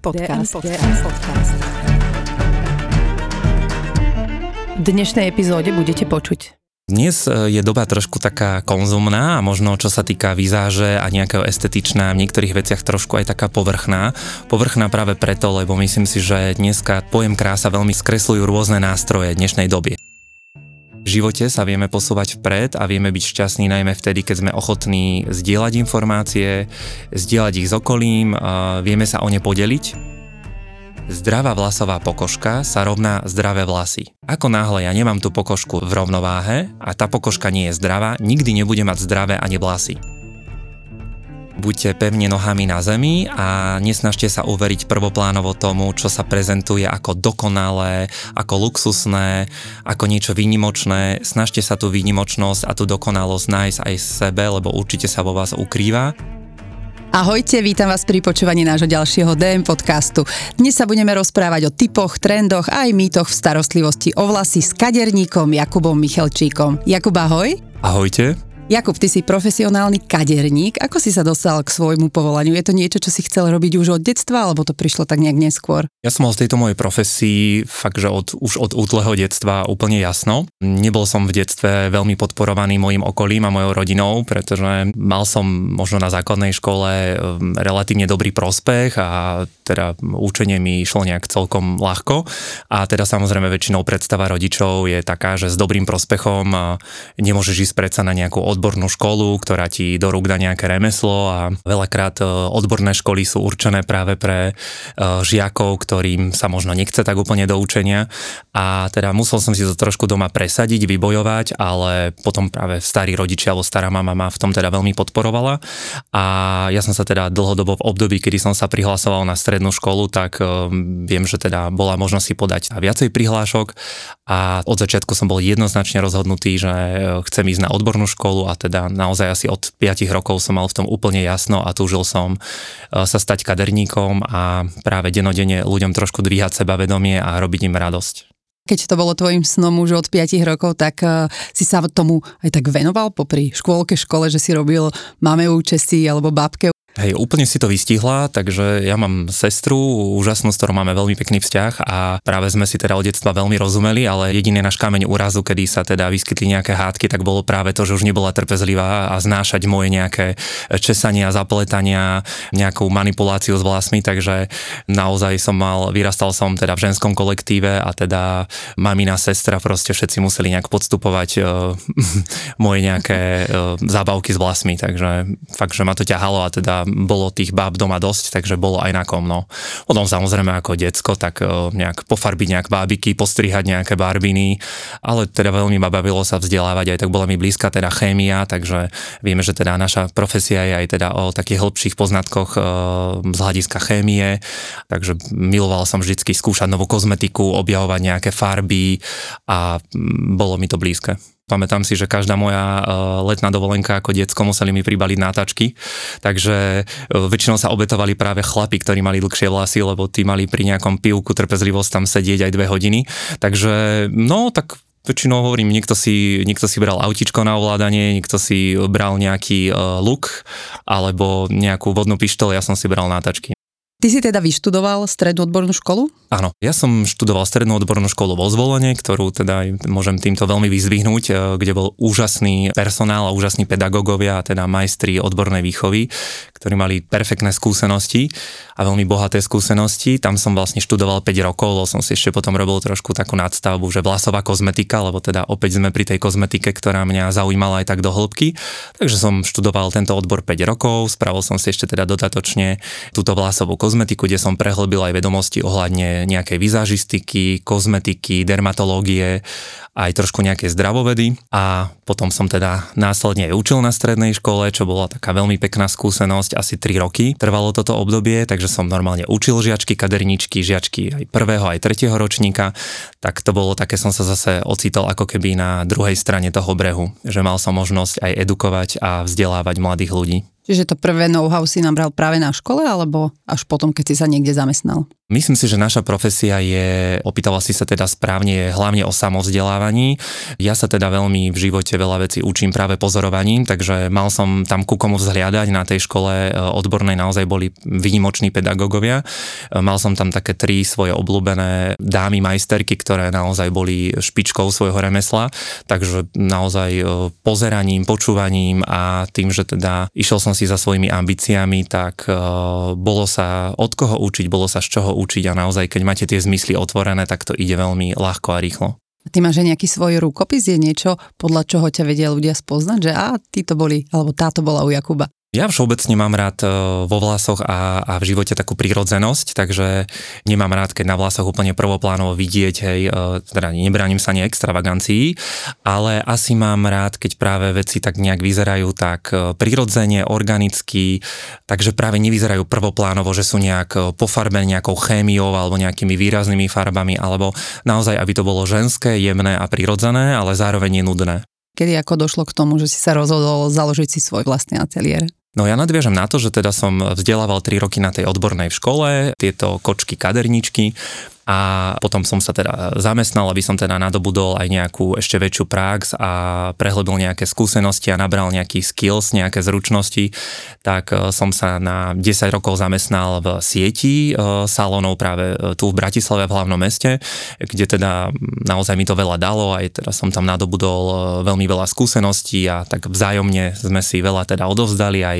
Podcast. DM podcast. V dnešnej epizóde budete počuť. Dnes e, je doba trošku taká konzumná a možno čo sa týka vizáže a nejakého estetičná, v niektorých veciach trošku aj taká povrchná. Povrchná práve preto, lebo myslím si, že dneska pojem krása veľmi skresľujú rôzne nástroje dnešnej doby. V živote sa vieme posúvať vpred a vieme byť šťastní najmä vtedy, keď sme ochotní zdieľať informácie, zdieľať ich s okolím, vieme sa o ne podeliť Zdravá vlasová pokožka sa rovná zdravé vlasy. Ako náhle ja nemám tú pokožku v rovnováhe a tá pokožka nie je zdravá, nikdy nebude mať zdravé ani vlasy. Buďte pevne nohami na zemi a nesnažte sa uveriť prvoplánovo tomu, čo sa prezentuje ako dokonalé, ako luxusné, ako niečo výnimočné. Snažte sa tú výnimočnosť a tú dokonalosť nájsť aj v sebe, lebo určite sa vo vás ukrýva. Ahojte, vítam vás pri počúvaní nášho ďalšieho DM podcastu. Dnes sa budeme rozprávať o typoch, trendoch a aj mýtoch v starostlivosti o vlasy s kaderníkom Jakubom Michalčíkom. Jakub, ahoj. Ahojte. Jakub, ty si profesionálny kaderník. Ako si sa dostal k svojmu povolaniu? Je to niečo, čo si chcel robiť už od detstva, alebo to prišlo tak nejak neskôr? Ja som mal z tejto mojej profesii fakt, že od, už od útleho detstva úplne jasno. Nebol som v detstve veľmi podporovaný mojim okolím a mojou rodinou, pretože mal som možno na základnej škole um, relatívne dobrý prospech a teda učenie mi išlo nejak celkom ľahko. A teda samozrejme väčšinou predstava rodičov je taká, že s dobrým prospechom nemôžeš ísť predsa na nejakú od odbornú školu, ktorá ti do rúk dá nejaké remeslo a veľakrát e, odborné školy sú určené práve pre e, žiakov, ktorým sa možno nechce tak úplne do učenia. A teda musel som si to trošku doma presadiť, vybojovať, ale potom práve starí rodičia alebo stará mama ma v tom teda veľmi podporovala. A ja som sa teda dlhodobo v období, kedy som sa prihlasoval na strednú školu, tak e, viem, že teda bola možnosť si podať viacej prihlášok. A od začiatku som bol jednoznačne rozhodnutý, že chcem ísť na odbornú školu teda naozaj asi od 5 rokov som mal v tom úplne jasno a túžil som e, sa stať kaderníkom a práve denodene ľuďom trošku dvíhať sebavedomie a robiť im radosť. Keď to bolo tvojim snom už od 5 rokov, tak uh, si sa tomu aj tak venoval popri škôlke, škole, že si robil máme účesy alebo babke Hej, úplne si to vystihla, takže ja mám sestru úžasnú, s ktorou máme veľmi pekný vzťah a práve sme si teda od detstva veľmi rozumeli, ale jediný náš kameň úrazu, kedy sa teda vyskytli nejaké hádky, tak bolo práve to, že už nebola trpezlivá a znášať moje nejaké česania, zapletania, nejakú manipuláciu s vlasmi, takže naozaj som mal, vyrastal som teda v ženskom kolektíve a teda mamina, sestra, proste všetci museli nejak podstupovať uh, moje nejaké uh, zábavky s vlasmi, takže fakt, že ma to ťahalo a teda bolo tých báb doma dosť, takže bolo aj na kom. No. Potom samozrejme ako decko, tak e, nejak pofarbiť nejak bábiky, postrihať nejaké barbiny, ale teda veľmi ma bavilo sa vzdelávať, aj tak bola mi blízka teda chémia, takže vieme, že teda naša profesia je aj teda o takých hĺbších poznatkoch e, z hľadiska chémie, takže miloval som vždycky skúšať novú kozmetiku, objavovať nejaké farby a bolo mi to blízke. Pamätám si, že každá moja uh, letná dovolenka ako diecko museli mi pribaliť nátačky, takže uh, väčšinou sa obetovali práve chlapi, ktorí mali dlhšie vlasy, lebo tí mali pri nejakom pivku trpezlivosť tam sedieť aj dve hodiny. Takže no, tak väčšinou hovorím, niekto si, niekto si bral autičko na ovládanie, niekto si bral nejaký uh, luk alebo nejakú vodnú pištol, ja som si bral nátačky. Ty si teda vyštudoval strednú odbornú školu? Áno, ja som študoval strednú odbornú školu vo zvolenie, ktorú teda môžem týmto veľmi vyzvihnúť, e, kde bol úžasný personál a úžasní pedagógovia, teda majstri odbornej výchovy, ktorí mali perfektné skúsenosti a veľmi bohaté skúsenosti. Tam som vlastne študoval 5 rokov, lebo som si ešte potom robil trošku takú nadstavbu, že vlasová kozmetika, lebo teda opäť sme pri tej kozmetike, ktorá mňa zaujímala aj tak do hĺbky. Takže som študoval tento odbor 5 rokov, spravil som si ešte teda dodatočne túto vlasovú kozmetiku kozmetiku, kde som prehlbil aj vedomosti ohľadne nejakej vizažistiky, kozmetiky, dermatológie, aj trošku nejaké zdravovedy a potom som teda následne aj učil na strednej škole, čo bola taká veľmi pekná skúsenosť, asi 3 roky trvalo toto obdobie, takže som normálne učil žiačky, kaderničky, žiačky aj prvého, aj tretieho ročníka, tak to bolo také, som sa zase ocitol ako keby na druhej strane toho brehu, že mal som možnosť aj edukovať a vzdelávať mladých ľudí. Čiže to prvé know-how si nabral práve na škole, alebo až potom, keď si sa niekde zamestnal? Myslím si, že naša profesia je, opýtala si sa teda správne, hlavne o samovzdelávaní. Ja sa teda veľmi v živote veľa vecí učím práve pozorovaním, takže mal som tam ku komu vzhliadať. Na tej škole e, odbornej naozaj boli výnimoční pedagógovia. E, mal som tam také tri svoje obľúbené dámy majsterky, ktoré naozaj boli špičkou svojho remesla, takže naozaj e, pozeraním, počúvaním a tým, že teda išiel som si za svojimi ambíciami, tak bolo sa od koho učiť, bolo sa z čoho učiť a naozaj, keď máte tie zmysly otvorené, tak to ide veľmi ľahko a rýchlo. Ty máš aj nejaký svoj rukopis, je niečo, podľa čoho ťa vedia ľudia spoznať, že a títo boli, alebo táto bola u Jakuba? Ja všeobecne mám rád e, vo vlasoch a, a v živote takú prírodzenosť, takže nemám rád, keď na vlasoch úplne prvoplánovo vidieť, hej, e, teda nebránim sa ani extravagancii, ale asi mám rád, keď práve veci tak nejak vyzerajú tak e, prirodzene, organicky, takže práve nevyzerajú prvoplánovo, že sú nejak pofarbené nejakou chémiou alebo nejakými výraznými farbami, alebo naozaj, aby to bolo ženské, jemné a prirodzené, ale zároveň nenudné. Kedy ako došlo k tomu, že si sa rozhodol založiť si svoj vlastný ateliér? No ja nadviažem na to, že teda som vzdelával 3 roky na tej odbornej škole, tieto kočky kaderničky a potom som sa teda zamestnal, aby som teda nadobudol aj nejakú ešte väčšiu prax a prehlbil nejaké skúsenosti a nabral nejaký skills, nejaké zručnosti, tak e, som sa na 10 rokov zamestnal v sieti e, salónov práve e, tu v Bratislave v hlavnom meste, kde teda naozaj mi to veľa dalo, aj teda som tam nadobudol veľmi veľa skúseností a tak vzájomne sme si veľa teda odovzdali aj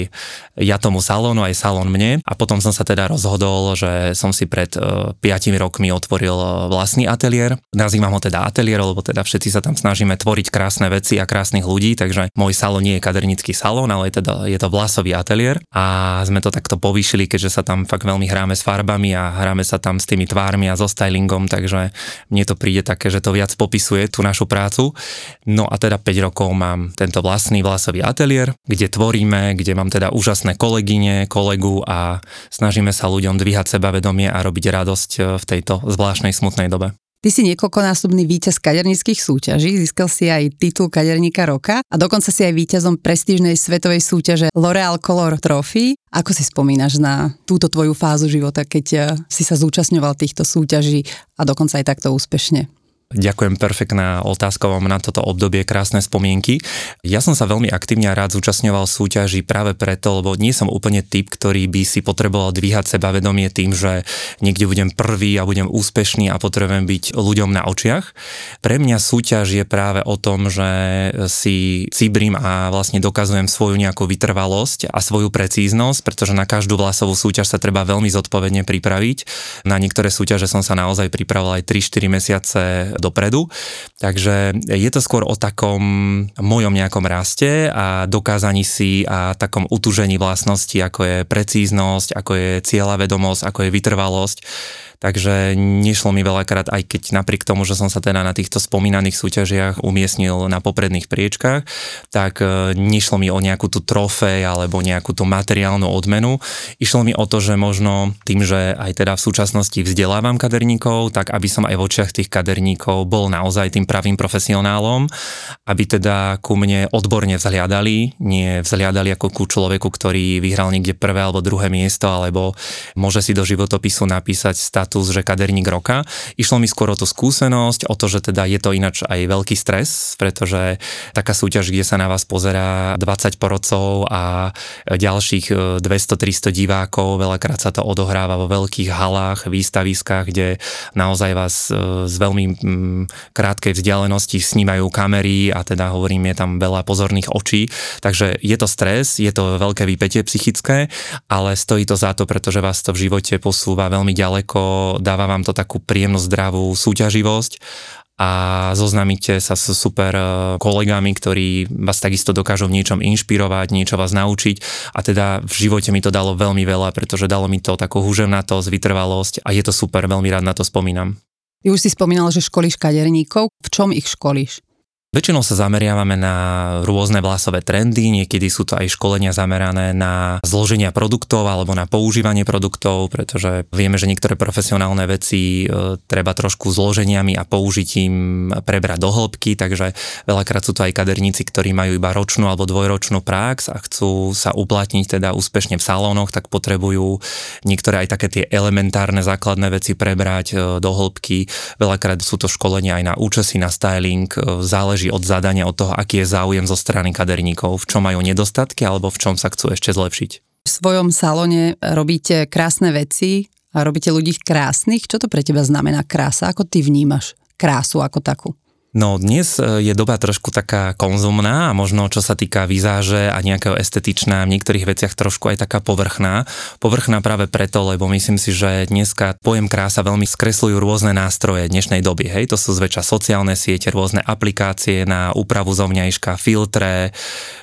ja tomu salónu, aj salón mne. A potom som sa teda rozhodol, že som si pred 5 rokmi otvoril eh, vlastný ateliér. Nazývam ho teda ateliér, lebo teda všetci sa tam snažíme tvoriť krásne veci a krásnych ľudí, takže môj salón nie je kadernický salón, ale je, teda, je to vlasový ateliér a sme to takto povýšili, keďže sa tam fakt veľmi hráme s farbami a hráme sa tam s tými tvármi a so stylingom, takže mne to príde také, že to viac popisuje tú našu prácu. No a teda 5 rokov mám tento vlastný vlasový ateliér, kde tvoríme, kde mám teda úžasné kolegyne, kolegu a snažíme sa ľuďom dvíhať sebavedomie a robiť radosť eh, v tejto zvláštnej smutnej dobe. Ty si niekoľkonásobný víťaz kadernických súťaží, získal si aj titul kaderníka roka a dokonca si aj víťazom prestížnej svetovej súťaže L'Oreal Color Trophy. Ako si spomínaš na túto tvoju fázu života, keď eh, si sa zúčastňoval týchto súťaží a dokonca aj takto úspešne? Ďakujem, perfektná otázka, vám na toto obdobie krásne spomienky. Ja som sa veľmi aktívne a rád zúčastňoval súťaži práve preto, lebo nie som úplne typ, ktorý by si potreboval dvíhať sebavedomie tým, že niekde budem prvý a budem úspešný a potrebujem byť ľuďom na očiach. Pre mňa súťaž je práve o tom, že si cibrím a vlastne dokazujem svoju nejakú vytrvalosť a svoju precíznosť, pretože na každú vlasovú súťaž sa treba veľmi zodpovedne pripraviť. Na niektoré súťaže som sa naozaj pripravoval aj 3-4 mesiace dopredu. Takže je to skôr o takom mojom nejakom raste a dokázaní si a takom utužení vlastnosti, ako je precíznosť, ako je cieľa vedomosť, ako je vytrvalosť takže nešlo mi veľakrát, aj keď napriek tomu, že som sa teda na týchto spomínaných súťažiach umiestnil na popredných priečkách, tak e, nešlo mi o nejakú tú trofej alebo nejakú tú materiálnu odmenu. Išlo mi o to, že možno tým, že aj teda v súčasnosti vzdelávam kaderníkov, tak aby som aj v očiach tých kaderníkov bol naozaj tým pravým profesionálom, aby teda ku mne odborne vzhliadali, nie vzhliadali ako ku človeku, ktorý vyhral niekde prvé alebo druhé miesto, alebo môže si do životopisu napísať stat status, že kaderník roka. Išlo mi skôr o tú skúsenosť, o to, že teda je to ináč aj veľký stres, pretože taká súťaž, kde sa na vás pozerá 20 porodcov a ďalších 200-300 e, divákov, veľakrát sa to odohráva vo veľkých halách, výstaviskách, kde naozaj vás e, z veľmi krátkej vzdialenosti snímajú kamery a teda hovorím, je tam veľa pozorných očí, takže je to stres, je to veľké vypetie psychické, ale stojí to za to, pretože vás to v živote posúva veľmi ďaleko dáva vám to takú príjemnú zdravú súťaživosť a zoznamíte sa s super e, kolegami, ktorí vás takisto dokážu v niečom inšpirovať, niečo vás naučiť a teda v živote mi to dalo veľmi veľa, pretože dalo mi to takú húževnatosť, vytrvalosť a je to super, veľmi rád na to spomínam. Ty už si spomínal, že školíš kaderníkov. V čom ich školíš? Väčšinou sa zameriavame na rôzne vlasové trendy, niekedy sú to aj školenia zamerané na zloženia produktov alebo na používanie produktov, pretože vieme, že niektoré profesionálne veci e, treba trošku zloženiami a použitím prebrať do hĺbky, takže veľakrát sú to aj kaderníci, ktorí majú iba ročnú alebo dvojročnú prax a chcú sa uplatniť teda úspešne v salónoch, tak potrebujú niektoré aj také tie elementárne základné veci prebrať e, do hĺbky. Veľakrát sú to školenia aj na účesy, na styling, e, záleží záleží od zadania, od toho, aký je záujem zo strany kaderníkov, v čom majú nedostatky alebo v čom sa chcú ešte zlepšiť. V svojom salóne robíte krásne veci a robíte ľudí krásnych. Čo to pre teba znamená krása? Ako ty vnímaš krásu ako takú? No dnes e, je doba trošku taká konzumná a možno čo sa týka vizáže a nejakého estetičná, v niektorých veciach trošku aj taká povrchná. Povrchná práve preto, lebo myslím si, že dneska pojem krása veľmi skresľujú rôzne nástroje dnešnej doby. Hej, to sú zväčša sociálne siete, rôzne aplikácie na úpravu zovňajška, filtre.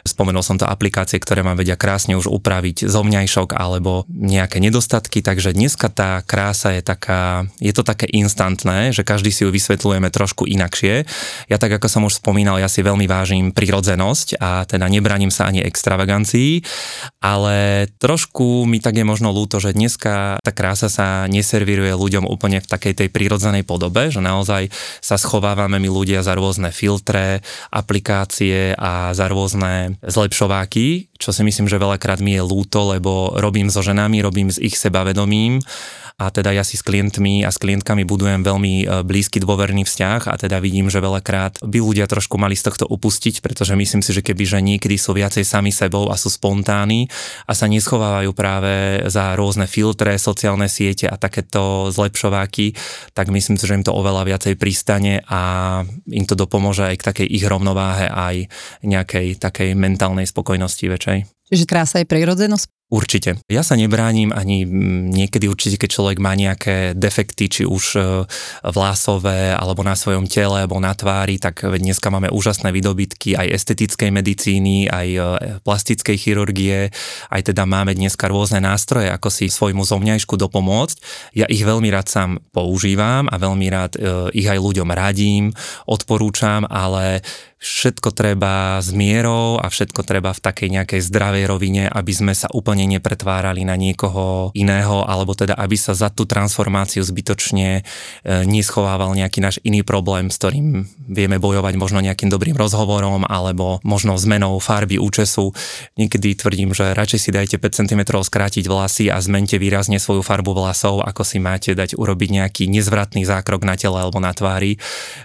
Spomenul som to aplikácie, ktoré vám vedia krásne už upraviť zovňajšok alebo nejaké nedostatky, takže dneska tá krása je taká, je to také instantné, že každý si ju vysvetľujeme trošku inakšie ja tak ako som už spomínal, ja si veľmi vážim prirodzenosť a teda nebraním sa ani extravagancii, ale trošku mi tak je možno ľúto, že dneska tá krása sa neservíruje ľuďom úplne v takej tej prirodzenej podobe, že naozaj sa schovávame my ľudia za rôzne filtre, aplikácie a za rôzne zlepšováky, čo si myslím, že veľakrát mi je lúto, lebo robím so ženami, robím s ich sebavedomím a teda ja si s klientmi a s klientkami budujem veľmi e, blízky dôverný vzťah a teda vidím, že veľakrát by ľudia trošku mali z tohto upustiť, pretože myslím si, že keby že niekedy sú viacej sami sebou a sú spontáni a sa neschovávajú práve za rôzne filtre, sociálne siete a takéto zlepšováky, tak myslím si, že im to oveľa viacej pristane a im to dopomôže aj k takej ich rovnováhe aj nejakej takej mentálnej spokojnosti väčšej. Čiže krása je prirodzenosť? Určite. Ja sa nebránim ani niekedy určite, keď človek má nejaké defekty, či už e, vlásové, alebo na svojom tele, alebo na tvári, tak dneska máme úžasné výdobytky aj estetickej medicíny, aj e, plastickej chirurgie, aj teda máme dneska rôzne nástroje, ako si svojmu zomňajšku dopomôcť. Ja ich veľmi rád sám používam a veľmi rád e, ich aj ľuďom radím, odporúčam, ale všetko treba s mierou a všetko treba v takej nejakej zdravej rovine, aby sme sa úplne nepretvárali na niekoho iného, alebo teda aby sa za tú transformáciu zbytočne e, neschovával nejaký náš iný problém, s ktorým vieme bojovať možno nejakým dobrým rozhovorom alebo možno zmenou farby účesu. Niekedy tvrdím, že radšej si dajte 5 cm skrátiť vlasy a zmente výrazne svoju farbu vlasov, ako si máte dať urobiť nejaký nezvratný zákrok na tele alebo na tvári.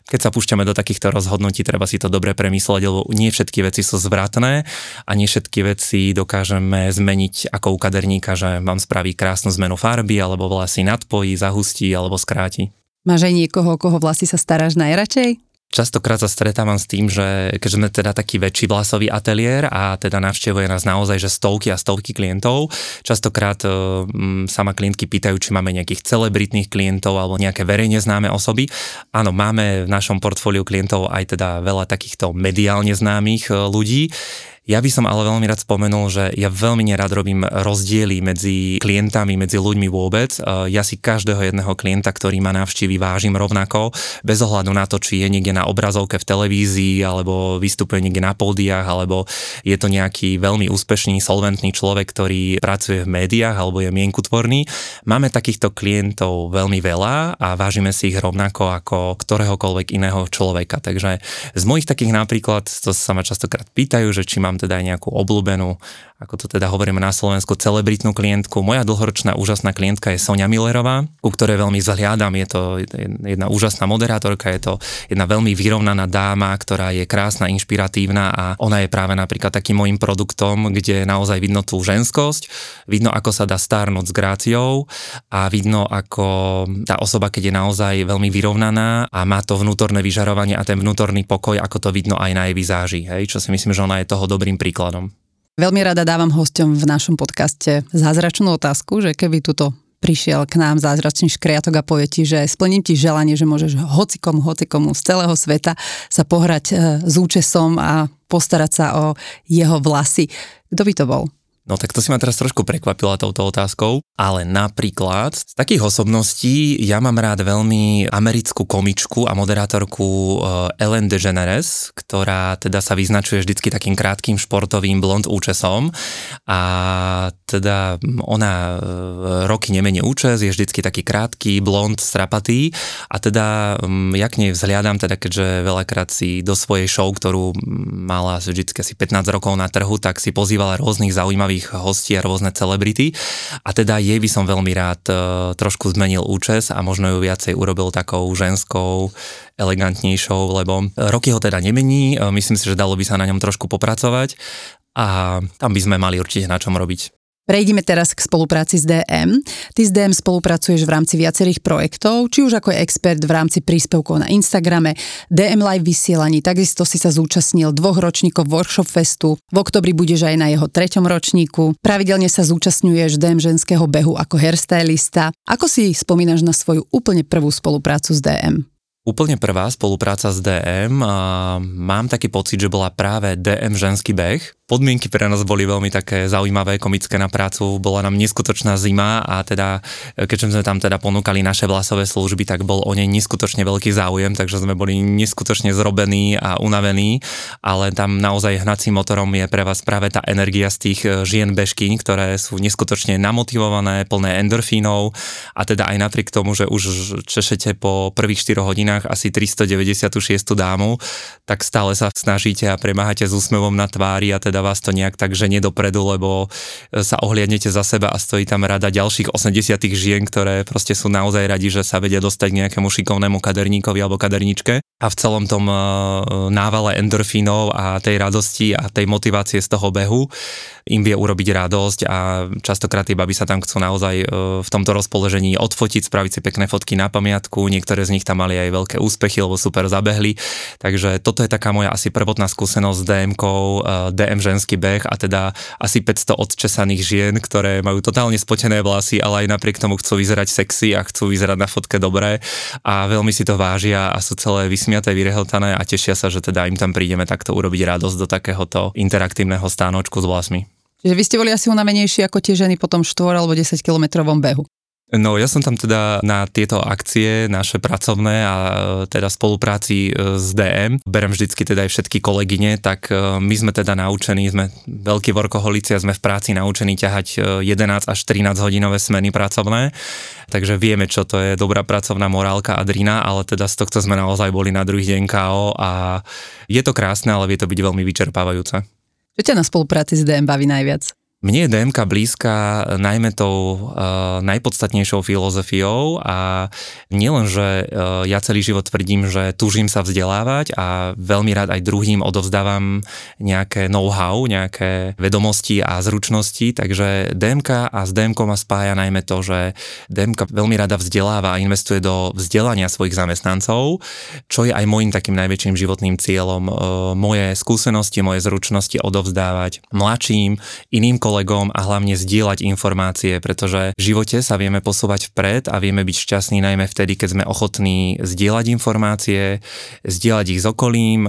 Keď sa púšťame do takýchto rozhodnutí, treba si to dobre premyslieť, lebo nie všetky veci sú zvratné a nie všetky veci dokážeme zmeniť ako u kaderníka, že vám spraví krásnu zmenu farby alebo vlasy nadpojí, zahustí alebo skráti. Máš aj niekoho, koho vlasy sa staráš najradšej? Častokrát sa stretávam s tým, že keďže sme teda taký väčší vlasový ateliér a teda navštevuje nás naozaj že stovky a stovky klientov, častokrát um, sama klientky pýtajú, či máme nejakých celebritných klientov alebo nejaké verejne známe osoby. Áno, máme v našom portfóliu klientov aj teda veľa takýchto mediálne známych e, ľudí. Ja by som ale veľmi rád spomenul, že ja veľmi nerad robím rozdiely medzi klientami, medzi ľuďmi vôbec. E, ja si každého jedného klienta, ktorý ma navštívi, vážim rovnako, bez ohľadu na to, či je niekde na obrazovke v televízii, alebo vystupuje niekde na pódiach, alebo je to nejaký veľmi úspešný, solventný človek, ktorý pracuje v médiách alebo je mienkutvorný. Máme takýchto klientov veľmi veľa a vážime si ich rovnako ako ktoréhokoľvek iného človeka. Takže z mojich takých napríklad, to sa ma častokrát pýtajú, že či mám mám teda aj nejakú obľúbenú, ako to teda hovoríme na Slovensku, celebritnú klientku. Moja dlhoročná úžasná klientka je Sonia Millerová, ku ktorej veľmi zhliadam. Je to jedna úžasná moderátorka, je to jedna veľmi vyrovnaná dáma, ktorá je krásna, inšpiratívna a ona je práve napríklad takým môjim produktom, kde naozaj vidno tú ženskosť, vidno ako sa dá stárnuť s gráciou a vidno ako tá osoba, keď je naozaj veľmi vyrovnaná a má to vnútorné vyžarovanie a ten vnútorný pokoj, ako to vidno aj na jej vizáži, hej, čo si myslím, že ona je toho dobrým príkladom. Veľmi rada dávam hosťom v našom podcaste zázračnú otázku, že keby tuto prišiel k nám zázračný škriatok a povie ti, že splním ti želanie, že môžeš hocikomu, hocikomu z celého sveta sa pohrať e, s účesom a postarať sa o jeho vlasy. Kto by to bol? No tak to si ma teraz trošku prekvapila touto otázkou, ale napríklad z takých osobností ja mám rád veľmi americkú komičku a moderátorku eh, Ellen DeGeneres, ktorá teda sa vyznačuje vždycky takým krátkým športovým blond účesom. A teda ona eh, roky nemenie účes, je vždycky taký krátky, blond, strapatý. A teda mm, ja k nej vzhliadam, teda keďže veľakrát si do svojej show, ktorú mala vždycky asi 15 rokov na trhu, tak si pozývala rôznych zaujímavých zaujímavých hostí a rôzne celebrity a teda jej by som veľmi rád e, trošku zmenil účes a možno ju viacej urobil takou ženskou, elegantnejšou, lebo roky ho teda nemení, e, myslím si, že dalo by sa na ňom trošku popracovať a tam by sme mali určite na čom robiť. Prejdime teraz k spolupráci s DM. Ty s DM spolupracuješ v rámci viacerých projektov, či už ako expert v rámci príspevkov na Instagrame, DM Live vysielaní, takisto si sa zúčastnil dvoch ročníkov Workshop Festu, v oktobri budeš aj na jeho treťom ročníku, pravidelne sa zúčastňuješ DM ženského behu ako hairstylista. Ako si spomínaš na svoju úplne prvú spoluprácu s DM? Úplne prvá spolupráca s DM, a mám taký pocit, že bola práve DM ženský beh, podmienky pre nás boli veľmi také zaujímavé, komické na prácu, bola nám neskutočná zima a teda, keďže sme tam teda ponúkali naše vlasové služby, tak bol o nej neskutočne veľký záujem, takže sme boli neskutočne zrobení a unavení, ale tam naozaj hnacím motorom je pre vás práve tá energia z tých e, žien bežkyň, ktoré sú neskutočne namotivované, plné endorfínov. A teda aj napriek tomu, že už češete po prvých 4 hodinách asi 396 dámu, tak stále sa snažíte a premáhate s úsmevom na tvári a teda vás to nejak tak ženie dopredu, lebo e, sa ohliadnete za seba a stojí tam rada ďalších 80 žien, ktoré proste sú naozaj radi, že sa vedia dostať k nejakému šikovnému kaderníkovi alebo kaderničke a v celom tom e, návale endorfínov a tej radosti a tej motivácie z toho behu. Im vie urobiť radosť a častokrát tie baby sa tam chcú naozaj e, v tomto rozpoložení odfotiť, spraviť si pekné fotky na pamiatku, niektoré z nich tam mali aj veľké úspechy, lebo super zabehli, takže toto je taká moja asi prvotná skúsenosť s DM-kou, DM ženský beh a teda asi 500 odčesaných žien, ktoré majú totálne spotené vlasy, ale aj napriek tomu chcú vyzerať sexy a chcú vyzerať na fotke dobre a veľmi si to vážia a sú celé vysmiaté usmiaté, vyrehltané a tešia sa, že teda im tam prídeme takto urobiť radosť do takéhoto interaktívneho stánočku s vlasmi. Čiže vy ste boli asi unavenejší ako tie ženy po tom 4 alebo 10 kilometrovom behu. No ja som tam teda na tieto akcie naše pracovné a e, teda spolupráci e, s DM, berem vždycky teda aj všetky kolegyne, tak e, my sme teda naučení, sme veľkí workoholici a sme v práci naučení ťahať 11 až 13 hodinové smeny pracovné, takže vieme, čo to je dobrá pracovná morálka a drina, ale teda z tohto sme naozaj boli na druhý deň KO a je to krásne, ale vie to byť veľmi vyčerpávajúce. Čo ťa na spolupráci s DM baví najviac? Mne je DMK blízka najmä tou uh, najpodstatnejšou filozofiou a nielen, že uh, ja celý život tvrdím, že túžim sa vzdelávať a veľmi rád aj druhým odovzdávam nejaké know-how, nejaké vedomosti a zručnosti, takže DMK a s DMK ma spája najmä to, že DMK veľmi rada vzdeláva a investuje do vzdelania svojich zamestnancov, čo je aj môjim takým najväčším životným cieľom. Uh, moje skúsenosti, moje zručnosti odovzdávať mladším, iným kolegom, kolegom a hlavne zdieľať informácie, pretože v živote sa vieme posúvať vpred a vieme byť šťastní najmä vtedy, keď sme ochotní zdieľať informácie, zdieľať ich s okolím,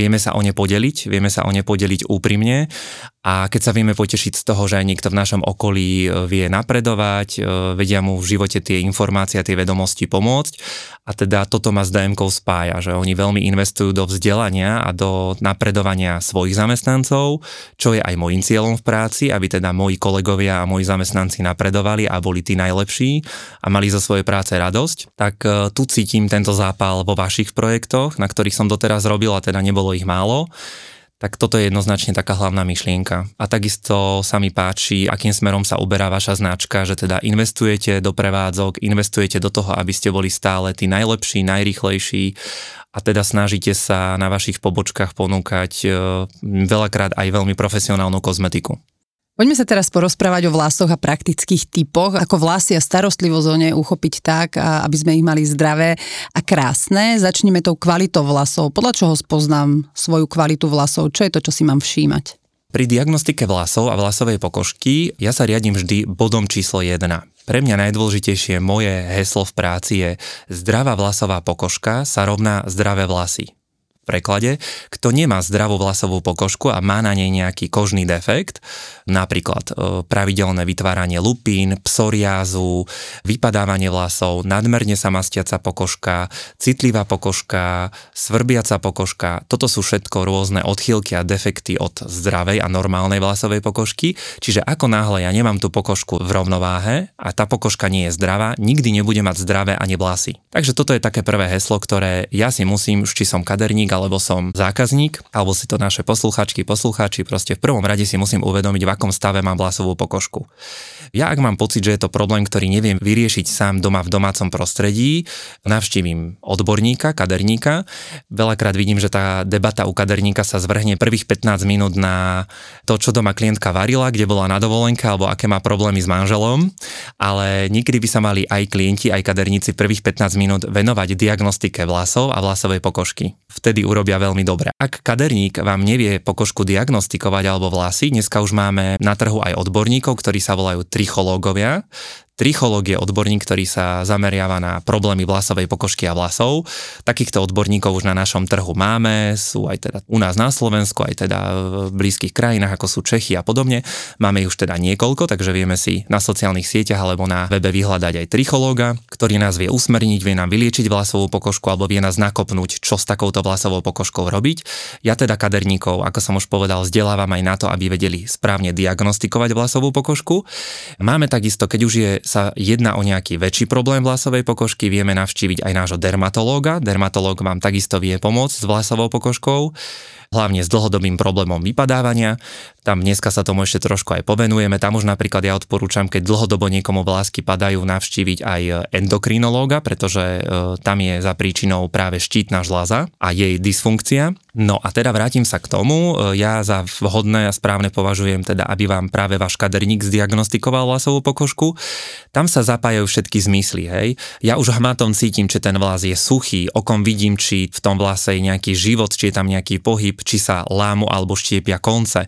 vieme sa o ne podeliť, vieme sa o ne podeliť úprimne a keď sa vieme potešiť z toho, že aj niekto v našom okolí e, vie napredovať, e, vedia mu v živote tie informácie a tie vedomosti pomôcť a teda toto ma s dm spája, že oni veľmi investujú do vzdelania a do napredovania svojich zamestnancov, čo je aj môjim cieľom v práci, aby teda moji kolegovia a moji zamestnanci napredovali a boli tí najlepší a mali zo svojej práce radosť, tak e, tu cítim tento zápal vo vašich projektoch, na ktorých som doteraz robil a teda nebolo ich málo tak toto je jednoznačne taká hlavná myšlienka. A takisto sa mi páči, akým smerom sa uberá vaša značka, že teda investujete do prevádzok, investujete do toho, aby ste boli stále tí najlepší, najrychlejší a teda snažíte sa na vašich pobočkách ponúkať e, veľakrát aj veľmi profesionálnu kozmetiku. Poďme sa teraz porozprávať o vlasoch a praktických typoch, ako vlasy a starostlivosť o ne uchopiť tak, aby sme ich mali zdravé a krásne. Začneme tou kvalitou vlasov. Podľa čoho spoznám svoju kvalitu vlasov? Čo je to, čo si mám všímať? Pri diagnostike vlasov a vlasovej pokožky ja sa riadím vždy bodom číslo 1. Pre mňa najdôležitejšie moje heslo v práci je zdravá vlasová pokožka sa rovná zdravé vlasy. Preklade, kto nemá zdravú vlasovú pokožku a má na nej nejaký kožný defekt, napríklad e, pravidelné vytváranie lupín, psoriázu, vypadávanie vlasov, nadmerne sa mastiaca pokožka, citlivá pokožka, svrbiaca pokožka, toto sú všetko rôzne odchýlky a defekty od zdravej a normálnej vlasovej pokožky, čiže ako náhle ja nemám tú pokožku v rovnováhe a tá pokožka nie je zdravá, nikdy nebude mať zdravé ani vlasy. Takže toto je také prvé heslo, ktoré ja si musím, či som kaderník alebo som zákazník, alebo si to naše posluchačky, poslucháči, proste v prvom rade si musím uvedomiť, v akom stave mám vlasovú pokožku. Ja ak mám pocit, že je to problém, ktorý neviem vyriešiť sám doma v domácom prostredí, navštívim odborníka, kaderníka. Veľakrát vidím, že tá debata u kaderníka sa zvrhne prvých 15 minút na to, čo doma klientka varila, kde bola na dovolenke alebo aké má problémy s manželom, ale niekedy by sa mali aj klienti, aj kaderníci prvých 15 minút venovať diagnostike vlasov a vlasovej pokožky. Vtedy urobia veľmi dobre. Ak kaderník vám nevie pokožku diagnostikovať alebo vlasy, dneska už máme na trhu aj odborníkov, ktorí sa volajú trichológovia, Trichológ je odborník, ktorý sa zameriava na problémy vlasovej pokožky a vlasov. Takýchto odborníkov už na našom trhu máme, sú aj teda u nás na Slovensku, aj teda v blízkych krajinách, ako sú Čechy a podobne. Máme ich už teda niekoľko, takže vieme si na sociálnych sieťach alebo na webe vyhľadať aj trichológa, ktorý nás vie usmerniť, vie nám vyliečiť vlasovú pokožku alebo vie nás nakopnúť, čo s takouto vlasovou pokožkou robiť. Ja teda kaderníkov, ako som už povedal, vzdelávam aj na to, aby vedeli správne diagnostikovať vlasovú pokožku. Máme takisto, keď už je sa jedná o nejaký väčší problém vlasovej pokožky, vieme navštíviť aj nášho dermatológa. Dermatológ vám takisto vie pomôcť s vlasovou pokožkou hlavne s dlhodobým problémom vypadávania. Tam dneska sa tomu ešte trošku aj povenujeme. Tam už napríklad ja odporúčam, keď dlhodobo niekomu vlásky padajú, navštíviť aj endokrinológa, pretože e, tam je za príčinou práve štítna žľaza a jej dysfunkcia. No a teda vrátim sa k tomu. E, ja za vhodné a správne považujem teda, aby vám práve váš kaderník zdiagnostikoval vlasovú pokožku. Tam sa zapájajú všetky zmysly, hej. Ja už hmatom cítim, či ten vlas je suchý, okom vidím, či v tom vlase je nejaký život, či je tam nejaký pohyb, či sa lámu alebo štiepia konce.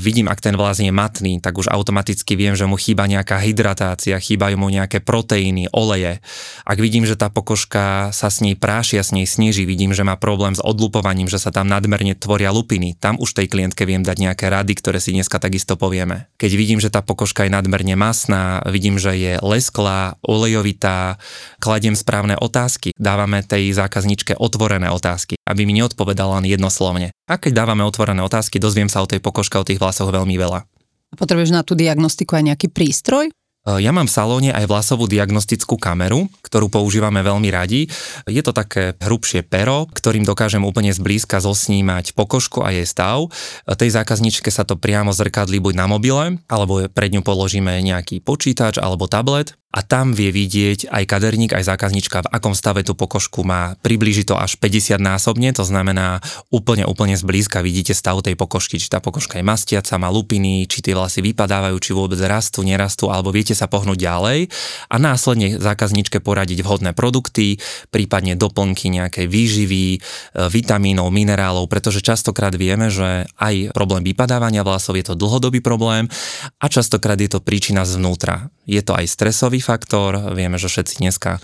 Vidím, ak ten vlas je matný, tak už automaticky viem, že mu chýba nejaká hydratácia, chýbajú mu nejaké proteíny, oleje. Ak vidím, že tá pokožka sa s nej prášia, s nej sneží, vidím, že má problém s odlupovaním, že sa tam nadmerne tvoria lupiny, tam už tej klientke viem dať nejaké rady, ktoré si dneska takisto povieme. Keď vidím, že tá pokožka je nadmerne masná, vidím, že je lesklá, olejovitá, kladiem správne otázky, dávame tej zákazničke otvorené otázky, aby mi neodpovedala len jednoslovne. A keď dávame otvorené otázky, dozviem sa o tej pokožke, o tých vlasoch veľmi veľa. A potrebuješ na tú diagnostiku aj nejaký prístroj? E, ja mám v salóne aj vlasovú diagnostickú kameru, ktorú používame veľmi radi. Je to také hrubšie pero, ktorým dokážem úplne zblízka zosnímať pokožku a jej stav. E, tej zákazničke sa to priamo zrkadlí buď na mobile, alebo pred ňu položíme nejaký počítač alebo tablet a tam vie vidieť aj kaderník, aj zákaznička, v akom stave tú pokožku má. Priblíži to až 50 násobne, to znamená úplne, úplne zblízka vidíte stav tej pokožky, či tá pokožka je mastiaca, má lupiny, či tie vlasy vypadávajú, či vôbec rastú, nerastú, alebo viete sa pohnúť ďalej a následne zákazničke poradiť vhodné produkty, prípadne doplnky nejakej výživy, e, vitamínov, minerálov, pretože častokrát vieme, že aj problém vypadávania vlasov je to dlhodobý problém a častokrát je to príčina zvnútra. Je to aj stresový faktor, vieme, že všetci dneska e,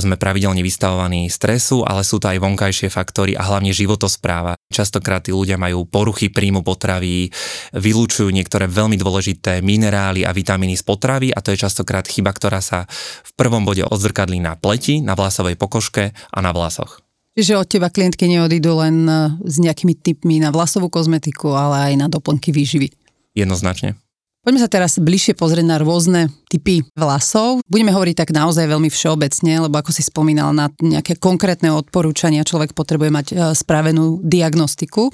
sme pravidelne vystavovaní stresu, ale sú to aj vonkajšie faktory a hlavne životospráva. Častokrát tí ľudia majú poruchy príjmu potravy, vylúčujú niektoré veľmi dôležité minerály a vitamíny z potravy a to je častokrát chyba, ktorá sa v prvom bode odzrkadlí na pleti, na vlasovej pokožke a na vlasoch. Čiže od teba klientky neodídu len e, s nejakými typmi na vlasovú kozmetiku, ale aj na doplnky výživy. Jednoznačne. Poďme sa teraz bližšie pozrieť na rôzne typy vlasov. Budeme hovoriť tak naozaj veľmi všeobecne, lebo ako si spomínal na nejaké konkrétne odporúčania, človek potrebuje mať e, spravenú diagnostiku.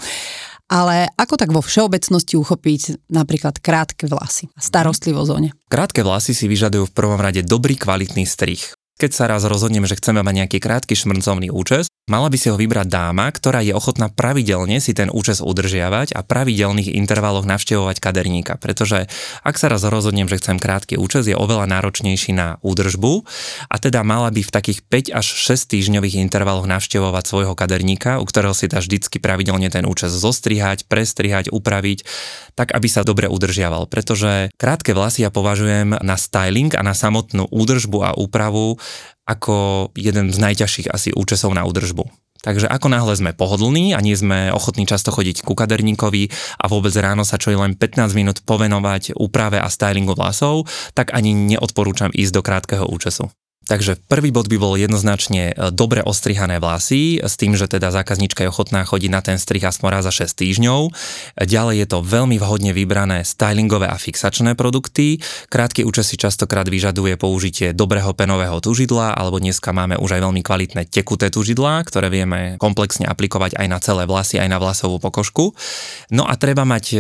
Ale ako tak vo všeobecnosti uchopiť napríklad krátke vlasy a starostlivosť o? Krátke vlasy si vyžadujú v prvom rade dobrý kvalitný strih. Keď sa raz rozhodneme, že chceme mať nejaký krátky šmrncovný účes, mala by si ho vybrať dáma, ktorá je ochotná pravidelne si ten účes udržiavať a pravidelných intervaloch navštevovať kaderníka. Pretože ak sa raz rozhodnem, že chcem krátky účes, je oveľa náročnejší na údržbu a teda mala by v takých 5 až 6 týždňových intervaloch navštevovať svojho kaderníka, u ktorého si dá vždycky pravidelne ten účes zostrihať, prestrihať, upraviť, tak aby sa dobre udržiaval. Pretože krátke vlasy ja považujem na styling a na samotnú údržbu a úpravu ako jeden z najťažších asi účesov na údržbu. Takže ako náhle sme pohodlní a nie sme ochotní často chodiť ku kaderníkovi a vôbec ráno sa čo je len 15 minút povenovať úprave a stylingu vlasov, tak ani neodporúčam ísť do krátkeho účesu. Takže prvý bod by bol jednoznačne e, dobre ostrihané vlasy, s tým, že teda zákaznička je ochotná chodiť na ten strih aspoň raz za 6 týždňov. Ďalej je to veľmi vhodne vybrané stylingové a fixačné produkty. Krátky účes si častokrát vyžaduje použitie dobrého penového tužidla, alebo dneska máme už aj veľmi kvalitné tekuté tužidlá, ktoré vieme komplexne aplikovať aj na celé vlasy, aj na vlasovú pokožku. No a treba mať e,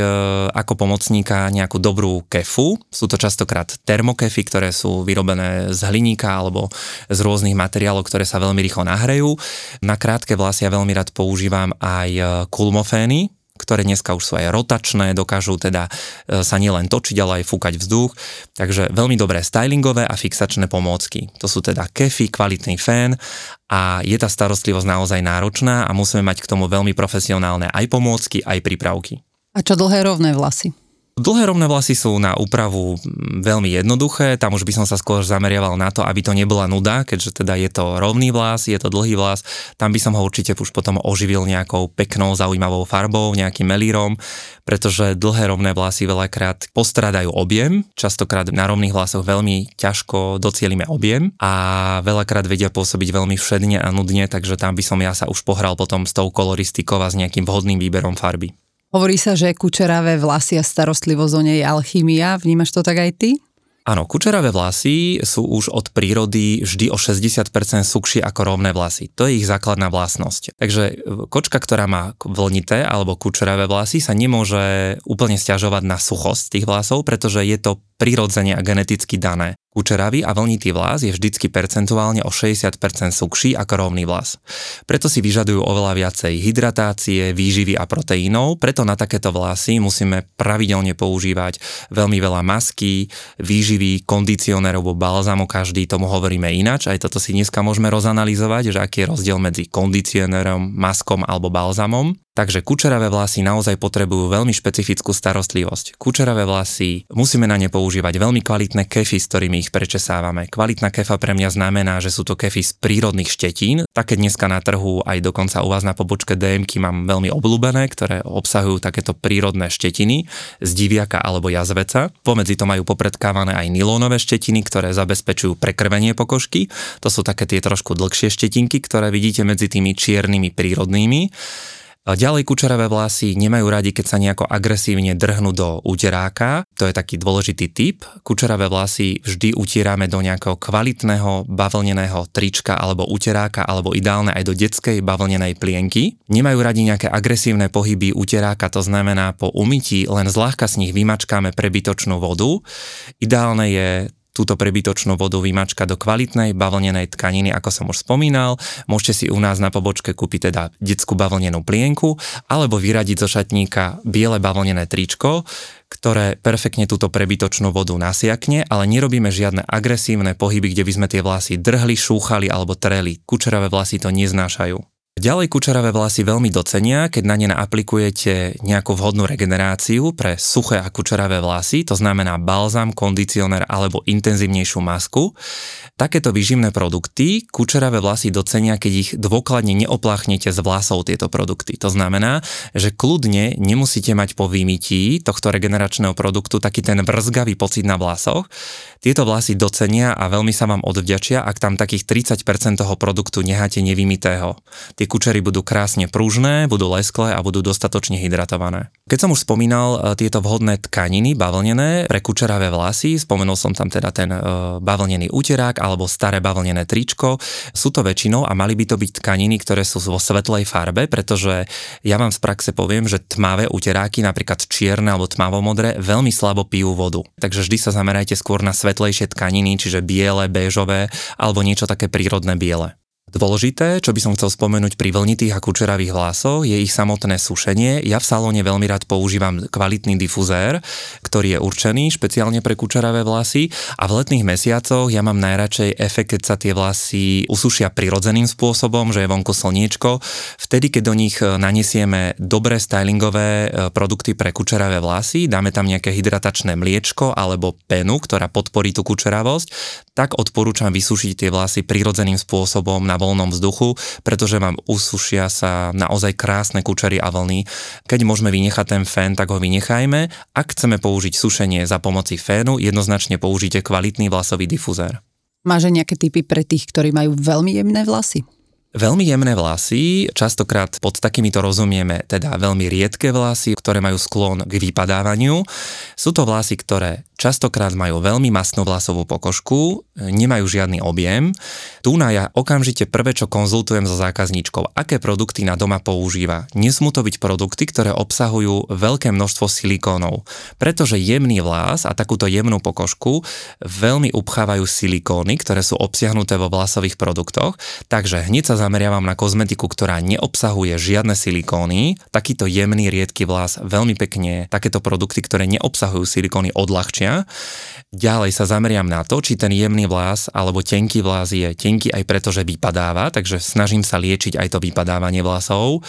ako pomocníka nejakú dobrú kefu. Sú to častokrát termokefy, ktoré sú vyrobené z hliníka alebo alebo z rôznych materiálov, ktoré sa veľmi rýchlo nahrejú. Na krátke vlasy ja veľmi rád používam aj e, kulmofény, ktoré dneska už sú aj rotačné, dokážu teda e, sa nielen točiť, ale aj fúkať vzduch. Takže veľmi dobré stylingové a fixačné pomôcky. To sú teda kefy, kvalitný fén a je tá starostlivosť naozaj náročná a musíme mať k tomu veľmi profesionálne aj pomôcky, aj prípravky. A čo dlhé rovné vlasy? Dlhé rovné vlasy sú na úpravu veľmi jednoduché, tam už by som sa skôr zameriaval na to, aby to nebola nuda, keďže teda je to rovný vlas, je to dlhý vlas, tam by som ho určite už potom oživil nejakou peknou, zaujímavou farbou, nejakým melírom, pretože dlhé rovné vlasy veľakrát postradajú objem, častokrát na rovných vlasoch veľmi ťažko docielime objem a veľakrát vedia pôsobiť veľmi všedne a nudne, takže tam by som ja sa už pohral potom s tou koloristikou a s nejakým vhodným výberom farby. Hovorí sa, že kučeravé vlasy a starostlivosť o nej je alchymia. Vnímaš to tak aj ty? Áno, kučeravé vlasy sú už od prírody vždy o 60% sukšie ako rovné vlasy. To je ich základná vlastnosť. Takže kočka, ktorá má vlnité alebo kučeravé vlasy, sa nemôže úplne stiažovať na suchosť tých vlasov, pretože je to prirodzene a geneticky dané. Kučeravý a vlnitý vlas je vždycky percentuálne o 60% sukší ako rovný vlas. Preto si vyžadujú oveľa viacej hydratácie, výživy a proteínov, preto na takéto vlasy musíme pravidelne používať veľmi veľa masky, výživy, kondicionérov balzamu, každý tomu hovoríme ináč, aj toto si dneska môžeme rozanalizovať, že aký je rozdiel medzi kondicionérom, maskom alebo balzamom. Takže kučeravé vlasy naozaj potrebujú veľmi špecifickú starostlivosť. Kučeravé vlasy musíme na ne používať veľmi kvalitné kefy, s ktorými ich prečesávame. Kvalitná kefa pre mňa znamená, že sú to kefy z prírodných štetín. Také dneska na trhu aj dokonca u vás na pobočke DMky mám veľmi obľúbené, ktoré obsahujú takéto prírodné štetiny z diviaka alebo jazveca. Pomedzi to majú popredkávané aj nylónové štetiny, ktoré zabezpečujú prekrvenie pokožky. To sú také tie trošku dlhšie štetinky, ktoré vidíte medzi tými čiernymi prírodnými. Ďalej kučeravé vlasy nemajú radi, keď sa nejako agresívne drhnú do úteráka. To je taký dôležitý typ. Kučeravé vlasy vždy utierame do nejakého kvalitného bavlneného trička alebo uteráka, alebo ideálne aj do detskej bavlnenej plienky. Nemajú radi nejaké agresívne pohyby uteráka, to znamená po umytí len zľahka z nich vymačkáme prebytočnú vodu. Ideálne je túto prebytočnú vodu vymačka do kvalitnej bavlnenej tkaniny, ako som už spomínal. Môžete si u nás na pobočke kúpiť teda detskú bavlnenú plienku alebo vyradiť zo šatníka biele bavlnené tričko, ktoré perfektne túto prebytočnú vodu nasiakne, ale nerobíme žiadne agresívne pohyby, kde by sme tie vlasy drhli, šúchali alebo treli. Kučeravé vlasy to neznášajú. Ďalej kučeravé vlasy veľmi docenia, keď na ne aplikujete nejakú vhodnú regeneráciu pre suché a kučeravé vlasy, to znamená balzam, kondicionér alebo intenzívnejšiu masku. Takéto výživné produkty kučeravé vlasy docenia, keď ich dôkladne neopláchnete z vlasov tieto produkty. To znamená, že kľudne nemusíte mať po vymytí tohto regeneračného produktu taký ten vrzgavý pocit na vlasoch. Tieto vlasy docenia a veľmi sa vám odvďačia, ak tam takých 30% toho produktu necháte nevymitého. Tie tie kučery budú krásne pružné, budú lesklé a budú dostatočne hydratované. Keď som už spomínal e, tieto vhodné tkaniny bavlnené pre kučeravé vlasy, spomenul som tam teda ten e, bavlnený úterák alebo staré bavlnené tričko, sú to väčšinou a mali by to byť tkaniny, ktoré sú vo svetlej farbe, pretože ja vám z praxe poviem, že tmavé úteráky, napríklad čierne alebo tmavomodré, veľmi slabo pijú vodu. Takže vždy sa zamerajte skôr na svetlejšie tkaniny, čiže biele, béžové alebo niečo také prírodné biele. Dôležité, čo by som chcel spomenúť pri vlnitých a kučeravých hlasoch, je ich samotné sušenie. Ja v salóne veľmi rád používam kvalitný difuzér, ktorý je určený špeciálne pre kučeravé vlasy a v letných mesiacoch ja mám najradšej efekt, keď sa tie vlasy usušia prirodzeným spôsobom, že je vonku slniečko. Vtedy, keď do nich e, nanesieme dobré stylingové e, produkty pre kučeravé vlasy, dáme tam nejaké hydratačné mliečko alebo penu, ktorá podporí tú kučeravosť, tak odporúčam vysúšiť tie vlasy prirodzeným spôsobom na voľnom vzduchu, pretože vám usušia sa naozaj krásne kučery a vlny. Keď môžeme vynechať ten fén, tak ho vynechajme. Ak chceme použiť sušenie za pomoci fénu, jednoznačne použite kvalitný vlasový difuzér. Máže nejaké typy pre tých, ktorí majú veľmi jemné vlasy? Veľmi jemné vlasy, častokrát pod takýmito rozumieme teda veľmi riedke vlasy, ktoré majú sklon k vypadávaniu. Sú to vlasy, ktoré častokrát majú veľmi masnú vlasovú pokožku, nemajú žiadny objem. Tu na ja okamžite prvé, čo konzultujem so zákazníčkou, aké produkty na doma používa. Nesmú to byť produkty, ktoré obsahujú veľké množstvo silikónov, pretože jemný vlas a takúto jemnú pokožku veľmi upchávajú silikóny, ktoré sú obsiahnuté vo vlasových produktoch, takže hneď sa zameriavam na kozmetiku, ktorá neobsahuje žiadne silikóny. Takýto jemný, riedky vlas veľmi pekne takéto produkty, ktoré neobsahujú silikóny, odľahčia. Ďalej sa zameriam na to, či ten jemný vlas alebo tenký vlas je tenký aj preto, že vypadáva, takže snažím sa liečiť aj to vypadávanie vlasov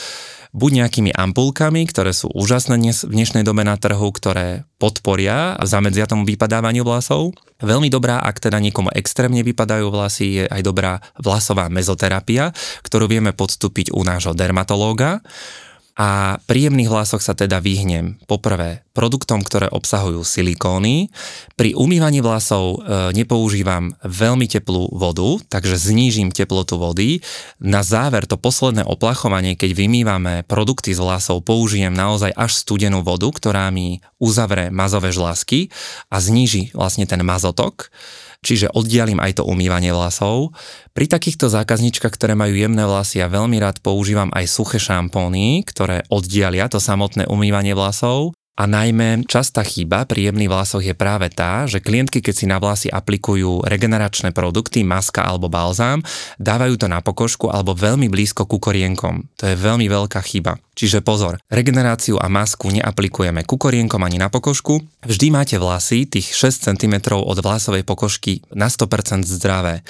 buď nejakými ampulkami, ktoré sú úžasné dnes, v dnešnej dobe na trhu, ktoré podporia a zamedzia tomu vypadávaniu vlasov. Veľmi dobrá, ak teda niekomu extrémne vypadajú vlasy, je aj dobrá vlasová mezoterapia, ktorú vieme podstúpiť u nášho dermatológa. A príjemných vlasoch sa teda vyhnem poprvé produktom, ktoré obsahujú silikóny. Pri umývaní vlasov e, nepoužívam veľmi teplú vodu, takže znížim teplotu vody. Na záver to posledné oplachovanie, keď vymývame produkty z vlasov, použijem naozaj až studenú vodu, ktorá mi uzavre mazové žlázky a zníži vlastne ten mazotok čiže oddialím aj to umývanie vlasov. Pri takýchto zákazničkách, ktoré majú jemné vlasy, ja veľmi rád používam aj suché šampóny, ktoré oddialia to samotné umývanie vlasov. A najmä častá chyba pri jemných vlasoch je práve tá, že klientky, keď si na vlasy aplikujú regeneračné produkty, maska alebo balzám, dávajú to na pokožku alebo veľmi blízko ku korienkom. To je veľmi veľká chyba. Čiže pozor, regeneráciu a masku neaplikujeme ku korienkom ani na pokožku. Vždy máte vlasy, tých 6 cm od vlasovej pokožky na 100% zdravé.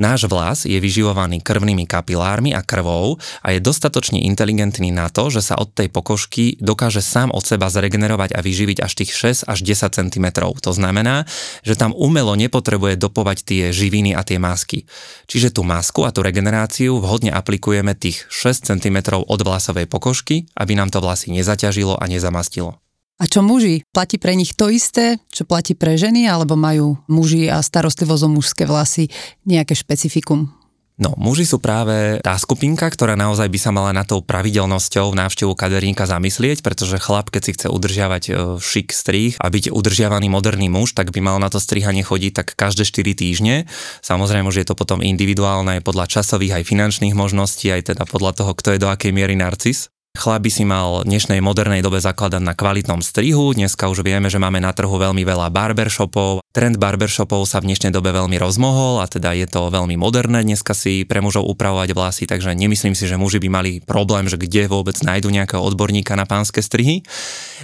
Náš vlas je vyživovaný krvnými kapilármi a krvou a je dostatočne inteligentný na to, že sa od tej pokožky dokáže sám od seba zregenerovať a vyživiť až tých 6 až 10 cm. To znamená, že tam umelo nepotrebuje dopovať tie živiny a tie masky. Čiže tú masku a tú regeneráciu vhodne aplikujeme tých 6 cm od vlasovej pokožky špičky, aby nám to vlasy nezaťažilo a nezamastilo. A čo muži? Platí pre nich to isté, čo platí pre ženy, alebo majú muži a starostlivosť o mužské vlasy nejaké špecifikum? No, muži sú práve tá skupinka, ktorá naozaj by sa mala na tou pravidelnosťou návštevu kaderníka zamyslieť, pretože chlap, keď si chce udržiavať e, šik strih a byť udržiavaný moderný muž, tak by mal na to strihanie chodiť tak každé 4 týždne. Samozrejme, že je to potom individuálne aj podľa časových aj finančných možností, aj teda podľa toho, kto je do akej miery narcis. Chlap by si mal v dnešnej modernej dobe zakladať na kvalitnom strihu. Dneska už vieme, že máme na trhu veľmi veľa barbershopov. Trend barbershopov sa v dnešnej dobe veľmi rozmohol a teda je to veľmi moderné dneska si pre mužov upravovať vlasy, takže nemyslím si, že muži by mali problém, že kde vôbec nájdu nejakého odborníka na pánske strihy.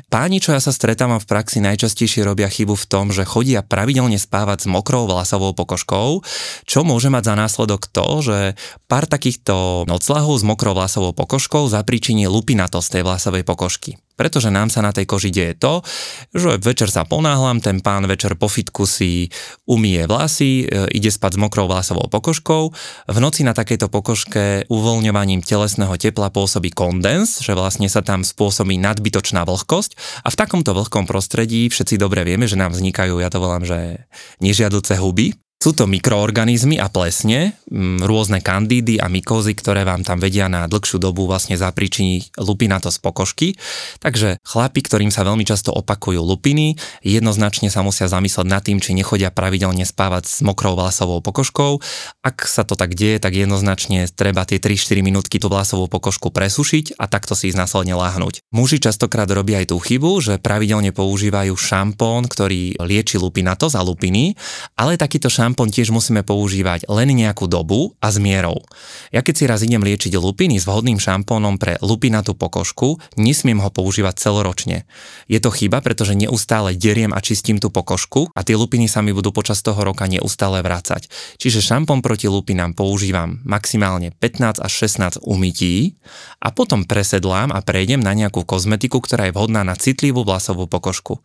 Páni, čo ja sa stretávam v praxi, najčastejšie robia chybu v tom, že chodia pravidelne spávať s mokrou vlasovou pokožkou, čo môže mať za následok to, že pár takýchto noclahov s mokrou vlasovou pokožkou zapričiní lupinatosť tej vlasovej pokožky. Pretože nám sa na tej koži deje to, že večer sa ponáhlam, ten pán večer po fitku si umie vlasy, e, ide spať s mokrou vlasovou pokožkou. V noci na takejto pokožke uvoľňovaním telesného tepla pôsobí kondens, že vlastne sa tam spôsobí nadbytočná vlhkosť a v takomto vlhkom prostredí všetci dobre vieme, že nám vznikajú, ja to volám, že nežiaduce huby, sú to mikroorganizmy a plesne, rôzne kandídy a mykózy, ktoré vám tam vedia na dlhšiu dobu vlastne zapričiniť lupinatosť pokožky. Takže chlapi, ktorým sa veľmi často opakujú lupiny, jednoznačne sa musia zamysleť nad tým, či nechodia pravidelne spávať s mokrou vlasovou pokožkou. Ak sa to tak deje, tak jednoznačne treba tie 3-4 minútky tú vlasovú pokožku presušiť a takto si ich následne láhnuť. Muži častokrát robia aj tú chybu, že pravidelne používajú šampón, ktorý lieči lupinatosť a lupiny, ale takýto šampón šampón tiež musíme používať len nejakú dobu a s mierou. Ja keď si raz idem liečiť lupiny s vhodným šampónom pre lupinatú pokožku, nesmiem ho používať celoročne. Je to chyba, pretože neustále deriem a čistím tú pokožku a tie lupiny sa mi budú počas toho roka neustále vrácať. Čiže šampón proti lupinám používam maximálne 15 až 16 umytí a potom presedlám a prejdem na nejakú kozmetiku, ktorá je vhodná na citlivú vlasovú pokožku.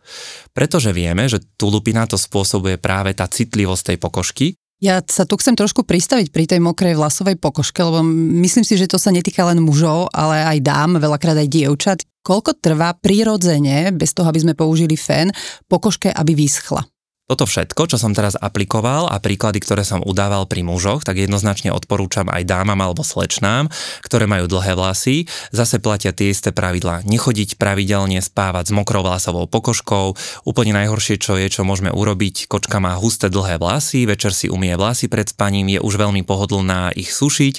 Pretože vieme, že tú lupinátosť spôsobuje práve tá citlivosť tej pokožky, Ja sa tu chcem trošku pristaviť pri tej mokrej vlasovej pokožke, lebo myslím si, že to sa netýka len mužov, ale aj dám, veľakrát aj dievčat. Koľko trvá prirodzene, bez toho, aby sme použili fén, pokožke, aby vyschla? Toto všetko, čo som teraz aplikoval a príklady, ktoré som udával pri mužoch, tak jednoznačne odporúčam aj dámam alebo slečnám, ktoré majú dlhé vlasy. Zase platia tie isté pravidlá. Nechodiť pravidelne spávať s mokrou vlasovou pokožkou. Úplne najhoršie, čo je, čo môžeme urobiť, kočka má husté dlhé vlasy, večer si umie vlasy pred spaním, je už veľmi pohodlná ich sušiť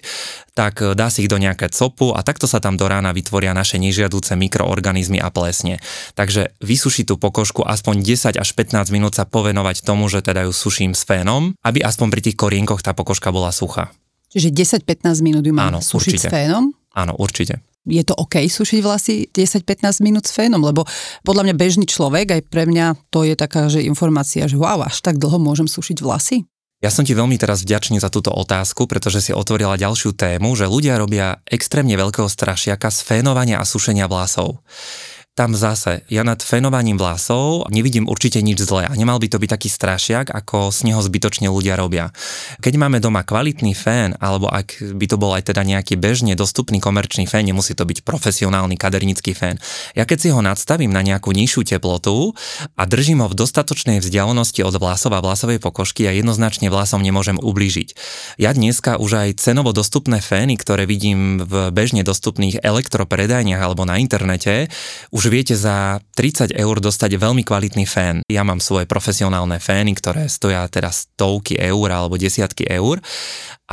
tak dá si ich do nejaké copu a takto sa tam do rána vytvoria naše nežiaduce mikroorganizmy a plesne. Takže vysušiť tú pokožku aspoň 10 až 15 minút sa povenovať tomu, že teda ju suším s fénom, aby aspoň pri tých korienkoch tá pokožka bola suchá. Čiže 10-15 minút ju mám Áno, sušiť určite. s fénom? Áno, určite je to OK sušiť vlasy 10-15 minút s fénom, lebo podľa mňa bežný človek, aj pre mňa to je taká že informácia, že wow, až tak dlho môžem sušiť vlasy? Ja som ti veľmi teraz vďačný za túto otázku, pretože si otvorila ďalšiu tému, že ľudia robia extrémne veľkého strašiaka z fénovania a sušenia vlasov tam zase, ja nad fenovaním vlasov nevidím určite nič zlé a nemal by to byť taký strašiak, ako z neho zbytočne ľudia robia. Keď máme doma kvalitný fén, alebo ak by to bol aj teda nejaký bežne dostupný komerčný fén, nemusí to byť profesionálny kadernický fén. Ja keď si ho nadstavím na nejakú nižšiu teplotu a držím ho v dostatočnej vzdialenosti od vlasov a vlasovej pokožky, ja jednoznačne vlasom nemôžem ublížiť. Ja dneska už aj cenovo dostupné fény, ktoré vidím v bežne dostupných elektropredajniach alebo na internete, už už viete za 30 eur dostať veľmi kvalitný fén. Ja mám svoje profesionálne fény, ktoré stoja teraz stovky eur alebo desiatky eur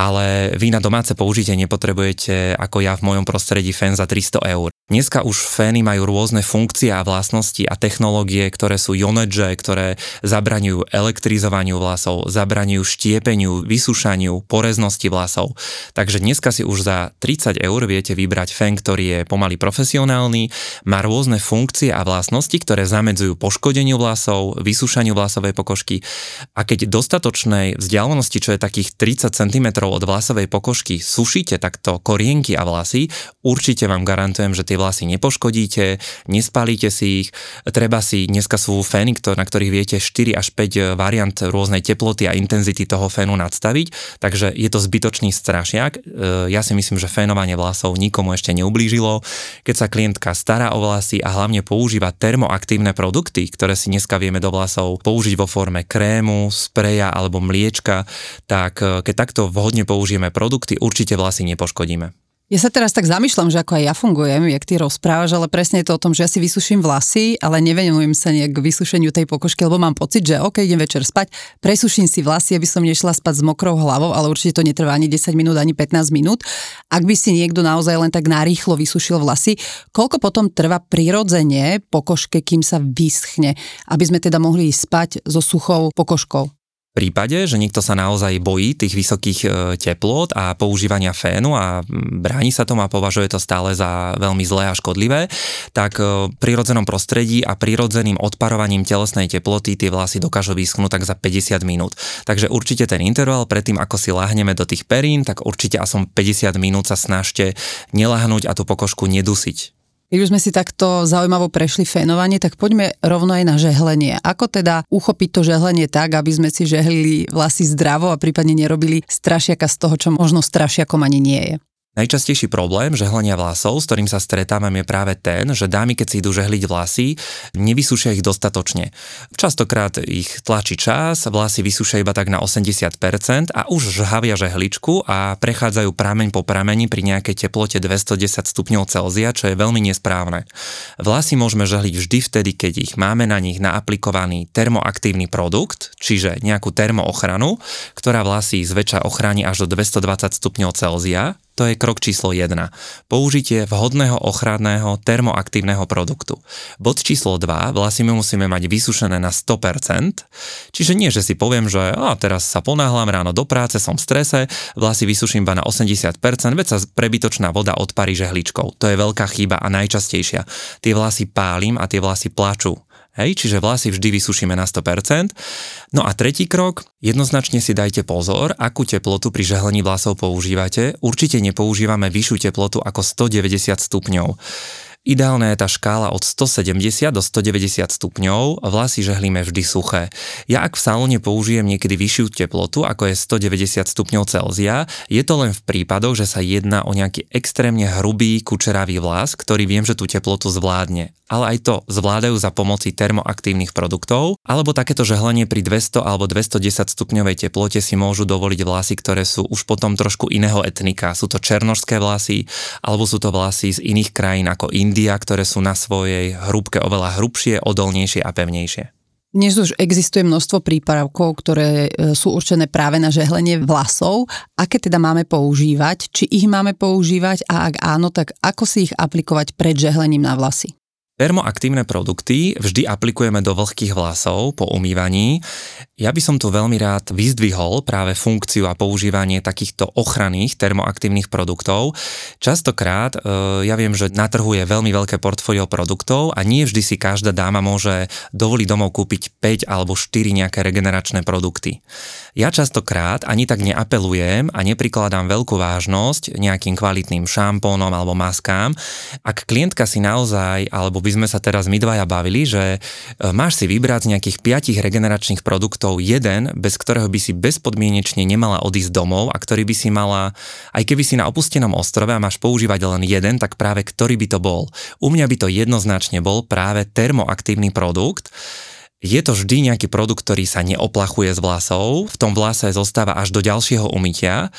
ale vy na domáce použitie nepotrebujete ako ja v mojom prostredí fén za 300 eur. Dneska už fény majú rôzne funkcie a vlastnosti a technológie, ktoré sú jonedže, ktoré zabraňujú elektrizovaniu vlasov, zabraňujú štiepeniu, vysúšaniu, poreznosti vlasov. Takže dneska si už za 30 eur viete vybrať fén, ktorý je pomaly profesionálny, má rôzne funkcie a vlastnosti, ktoré zamedzujú poškodeniu vlasov, vysúšaniu vlasovej pokožky a keď dostatočnej vzdialenosti, čo je takých 30 cm od vlasovej pokožky sušíte takto korienky a vlasy, určite vám garantujem, že tie vlasy nepoškodíte, nespálite si ich. Treba si, dneska sú fény, na ktorých viete 4 až 5 variant rôznej teploty a intenzity toho fénu nadstaviť, takže je to zbytočný strašiak. E, ja si myslím, že fénovanie vlasov nikomu ešte neublížilo. Keď sa klientka stará o vlasy a hlavne používa termoaktívne produkty, ktoré si dneska vieme do vlasov použiť vo forme krému, spreja alebo mliečka, tak e, keď takto vhodne použijeme produkty, určite vlasy nepoškodíme. Ja sa teraz tak zamýšľam, že ako aj ja fungujem, jak ty rozprávaš, ale presne je to o tom, že ja si vysuším vlasy, ale nevenujem sa nejak k vysušeniu tej pokožky, lebo mám pocit, že OK, idem večer spať, presuším si vlasy, aby som nešla spať s mokrou hlavou, ale určite to netrvá ani 10 minút, ani 15 minút. Ak by si niekto naozaj len tak narýchlo vysušil vlasy, koľko potom trvá prirodzene pokožke, kým sa vyschne, aby sme teda mohli ísť spať so suchou pokožkou? Prípade, že niekto sa naozaj bojí tých vysokých e, teplôt a používania fénu a bráni sa tomu a považuje to stále za veľmi zlé a škodlivé, tak v e, prirodzenom prostredí a prirodzeným odparovaním telesnej teploty tie vlasy dokážu vyschnúť tak za 50 minút. Takže určite ten interval predtým, ako si láhneme do tých perín, tak určite aspoň 50 minút sa snažte nelahnúť a tú pokožku nedusiť. Keď už sme si takto zaujímavo prešli fénovanie, tak poďme rovno aj na žehlenie. Ako teda uchopiť to žehlenie tak, aby sme si žehlili vlasy zdravo a prípadne nerobili strašiaka z toho, čo možno strašiakom ani nie je? Najčastejší problém žehlenia vlasov, s ktorým sa stretávam, je práve ten, že dámy, keď si idú žehliť vlasy, nevysúšia ich dostatočne. Častokrát ich tlačí čas, vlasy vysúšia iba tak na 80% a už žhavia žehličku a prechádzajú prameň po prameni pri nejakej teplote 210 stupňov Celzia, čo je veľmi nesprávne. Vlasy môžeme žehliť vždy vtedy, keď ich máme na nich naaplikovaný termoaktívny produkt, čiže nejakú termoochranu, ktorá vlasy zväčša ochráni až do 220 stupňov Celzia to je krok číslo 1. Použitie vhodného ochranného termoaktívneho produktu. Bod číslo 2. Vlasy my musíme mať vysušené na 100%. Čiže nie, že si poviem, že a teraz sa ponáhľam ráno do práce, som v strese, vlasy vysuším iba na 80%, veď sa prebytočná voda odparí žehličkou. To je veľká chyba a najčastejšia. Tie vlasy pálim a tie vlasy plačú. Hej, čiže vlasy vždy vysušíme na 100%. No a tretí krok, jednoznačne si dajte pozor, akú teplotu pri žehlení vlasov používate. Určite nepoužívame vyššiu teplotu ako 190 stupňov. Ideálna je tá škála od 170 do 190 stupňov, vlasy žehlíme vždy suché. Ja ak v salóne použijem niekedy vyššiu teplotu, ako je 190 stupňov Celzia, je to len v prípadoch, že sa jedná o nejaký extrémne hrubý kučeravý vlas, ktorý viem, že tú teplotu zvládne. Ale aj to zvládajú za pomoci termoaktívnych produktov, alebo takéto žehlenie pri 200 alebo 210 stupňovej teplote si môžu dovoliť vlasy, ktoré sú už potom trošku iného etnika. Sú to černožské vlasy, alebo sú to vlasy z iných krajín ako India, ktoré sú na svojej hrúbke oveľa hrubšie, odolnejšie a pevnejšie. Dnes už existuje množstvo prípravkov, ktoré e, sú určené práve na žehlenie vlasov. Aké teda máme používať? Či ich máme používať a ak áno, tak ako si ich aplikovať pred žehlením na vlasy? Termoaktívne produkty vždy aplikujeme do vlhkých vlasov po umývaní. Ja by som tu veľmi rád vyzdvihol práve funkciu a používanie takýchto ochranných termoaktívnych produktov. Častokrát, e, ja viem, že na trhu je veľmi veľké portfólio produktov a nie vždy si každá dáma môže dovoliť domov kúpiť 5 alebo 4 nejaké regeneračné produkty. Ja častokrát ani tak neapelujem a neprikladám veľkú vážnosť nejakým kvalitným šampónom alebo maskám. Ak klientka si naozaj, alebo by sme sa teraz my dvaja bavili, že e, máš si vybrať z nejakých 5 regeneračných produktov jeden, bez ktorého by si bezpodmienečne nemala odísť domov a ktorý by si mala, aj keby si na opustenom ostrove a máš používať len jeden, tak práve ktorý by to bol. U mňa by to jednoznačne bol práve termoaktívny produkt, je to vždy nejaký produkt, ktorý sa neoplachuje z vlasov, v tom vlase zostáva až do ďalšieho umytia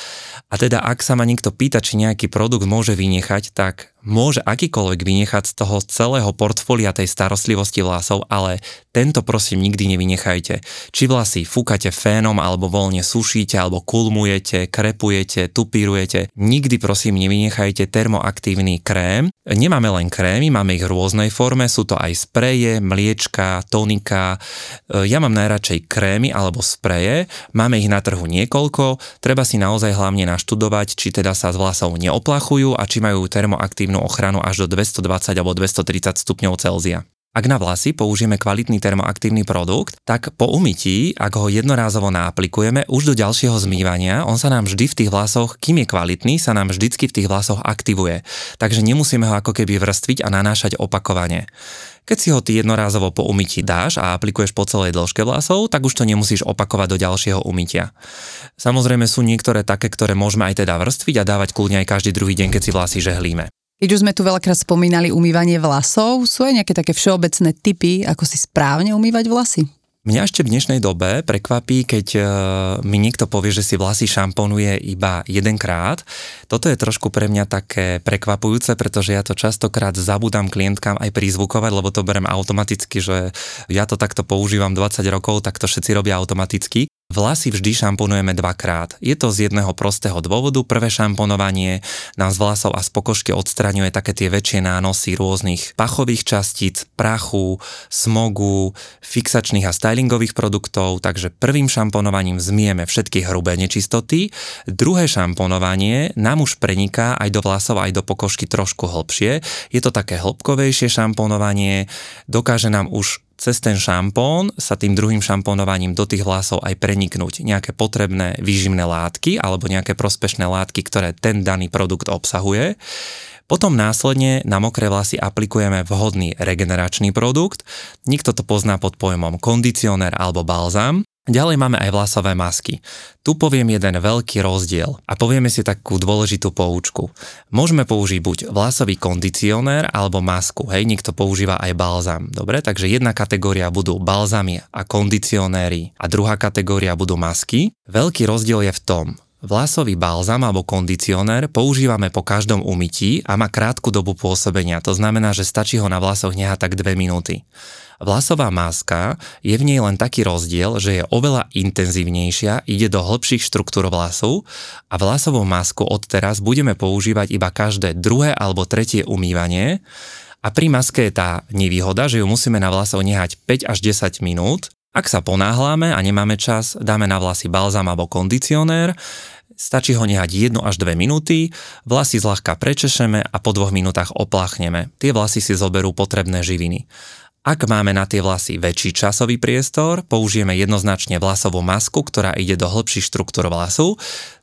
a teda ak sa ma niekto pýta, či nejaký produkt môže vynechať, tak môže akýkoľvek vynechať z toho celého portfólia tej starostlivosti vlasov, ale tento prosím nikdy nevynechajte. Či vlasy fúkate fénom, alebo voľne sušíte, alebo kulmujete, krepujete, tupírujete, nikdy prosím nevynechajte termoaktívny krém. Nemáme len krémy, máme ich v rôznej forme, sú to aj spreje, mliečka, tonika. Ja mám najradšej krémy alebo spreje, máme ich na trhu niekoľko, treba si naozaj hlavne naštudovať, či teda sa z vlasov neoplachujú a či majú termoaktívny efektívnu ochranu až do 220 alebo 230 stupňov Celzia. Ak na vlasy použijeme kvalitný termoaktívny produkt, tak po umytí, ak ho jednorázovo naaplikujeme, už do ďalšieho zmývania, on sa nám vždy v tých vlasoch, kým je kvalitný, sa nám vždycky v tých vlasoch aktivuje. Takže nemusíme ho ako keby vrstviť a nanášať opakovane. Keď si ho ty jednorázovo po umytí dáš a aplikuješ po celej dĺžke vlasov, tak už to nemusíš opakovať do ďalšieho umytia. Samozrejme sú niektoré také, ktoré môžeme aj teda vrstviť a dávať kľudne aj každý druhý deň, keď si vlasy žehlíme. Keď už sme tu veľakrát spomínali umývanie vlasov, sú aj nejaké také všeobecné typy, ako si správne umývať vlasy? Mňa ešte v dnešnej dobe prekvapí, keď uh, mi niekto povie, že si vlasy šamponuje iba jedenkrát. Toto je trošku pre mňa také prekvapujúce, pretože ja to častokrát zabudám klientkám aj prizvukovať, lebo to berem automaticky, že ja to takto používam 20 rokov, tak to všetci robia automaticky. Vlasy vždy šamponujeme dvakrát. Je to z jedného prostého dôvodu. Prvé šamponovanie nám z vlasov a z pokožky odstraňuje také tie väčšie nánosy rôznych pachových častíc, prachu, smogu, fixačných a stylingových produktov, takže prvým šamponovaním zmieme všetky hrubé nečistoty. Druhé šamponovanie nám už preniká aj do vlasov, aj do pokožky trošku hlbšie. Je to také hĺbkovejšie šamponovanie, dokáže nám už cez ten šampón sa tým druhým šampónovaním do tých vlasov aj preniknúť nejaké potrebné výživné látky alebo nejaké prospešné látky, ktoré ten daný produkt obsahuje. Potom následne na mokré vlasy aplikujeme vhodný regeneračný produkt. Nikto to pozná pod pojmom kondicionér alebo balzám. Ďalej máme aj vlasové masky. Tu poviem jeden veľký rozdiel a povieme si takú dôležitú poučku. Môžeme použiť buď vlasový kondicionér alebo masku, hej, niekto používa aj balzam. Dobre, takže jedna kategória budú balzamy a kondicionéry a druhá kategória budú masky. Veľký rozdiel je v tom, Vlasový balzam alebo kondicionér používame po každom umytí a má krátku dobu pôsobenia, to znamená, že stačí ho na vlasoch nehať tak 2 minúty. Vlasová máska je v nej len taký rozdiel, že je oveľa intenzívnejšia, ide do hĺbších štruktúr vlasu a vlasovú masku odteraz budeme používať iba každé druhé alebo tretie umývanie a pri maske je tá nevýhoda, že ju musíme na vlasov nehať 5 až 10 minút. Ak sa ponáhľame a nemáme čas, dáme na vlasy balzam alebo kondicionér, Stačí ho nehať 1 až 2 minúty, vlasy zľahka prečešeme a po 2 minútach opláchneme. Tie vlasy si zoberú potrebné živiny. Ak máme na tie vlasy väčší časový priestor, použijeme jednoznačne vlasovú masku, ktorá ide do hĺbších štruktúr vlasu.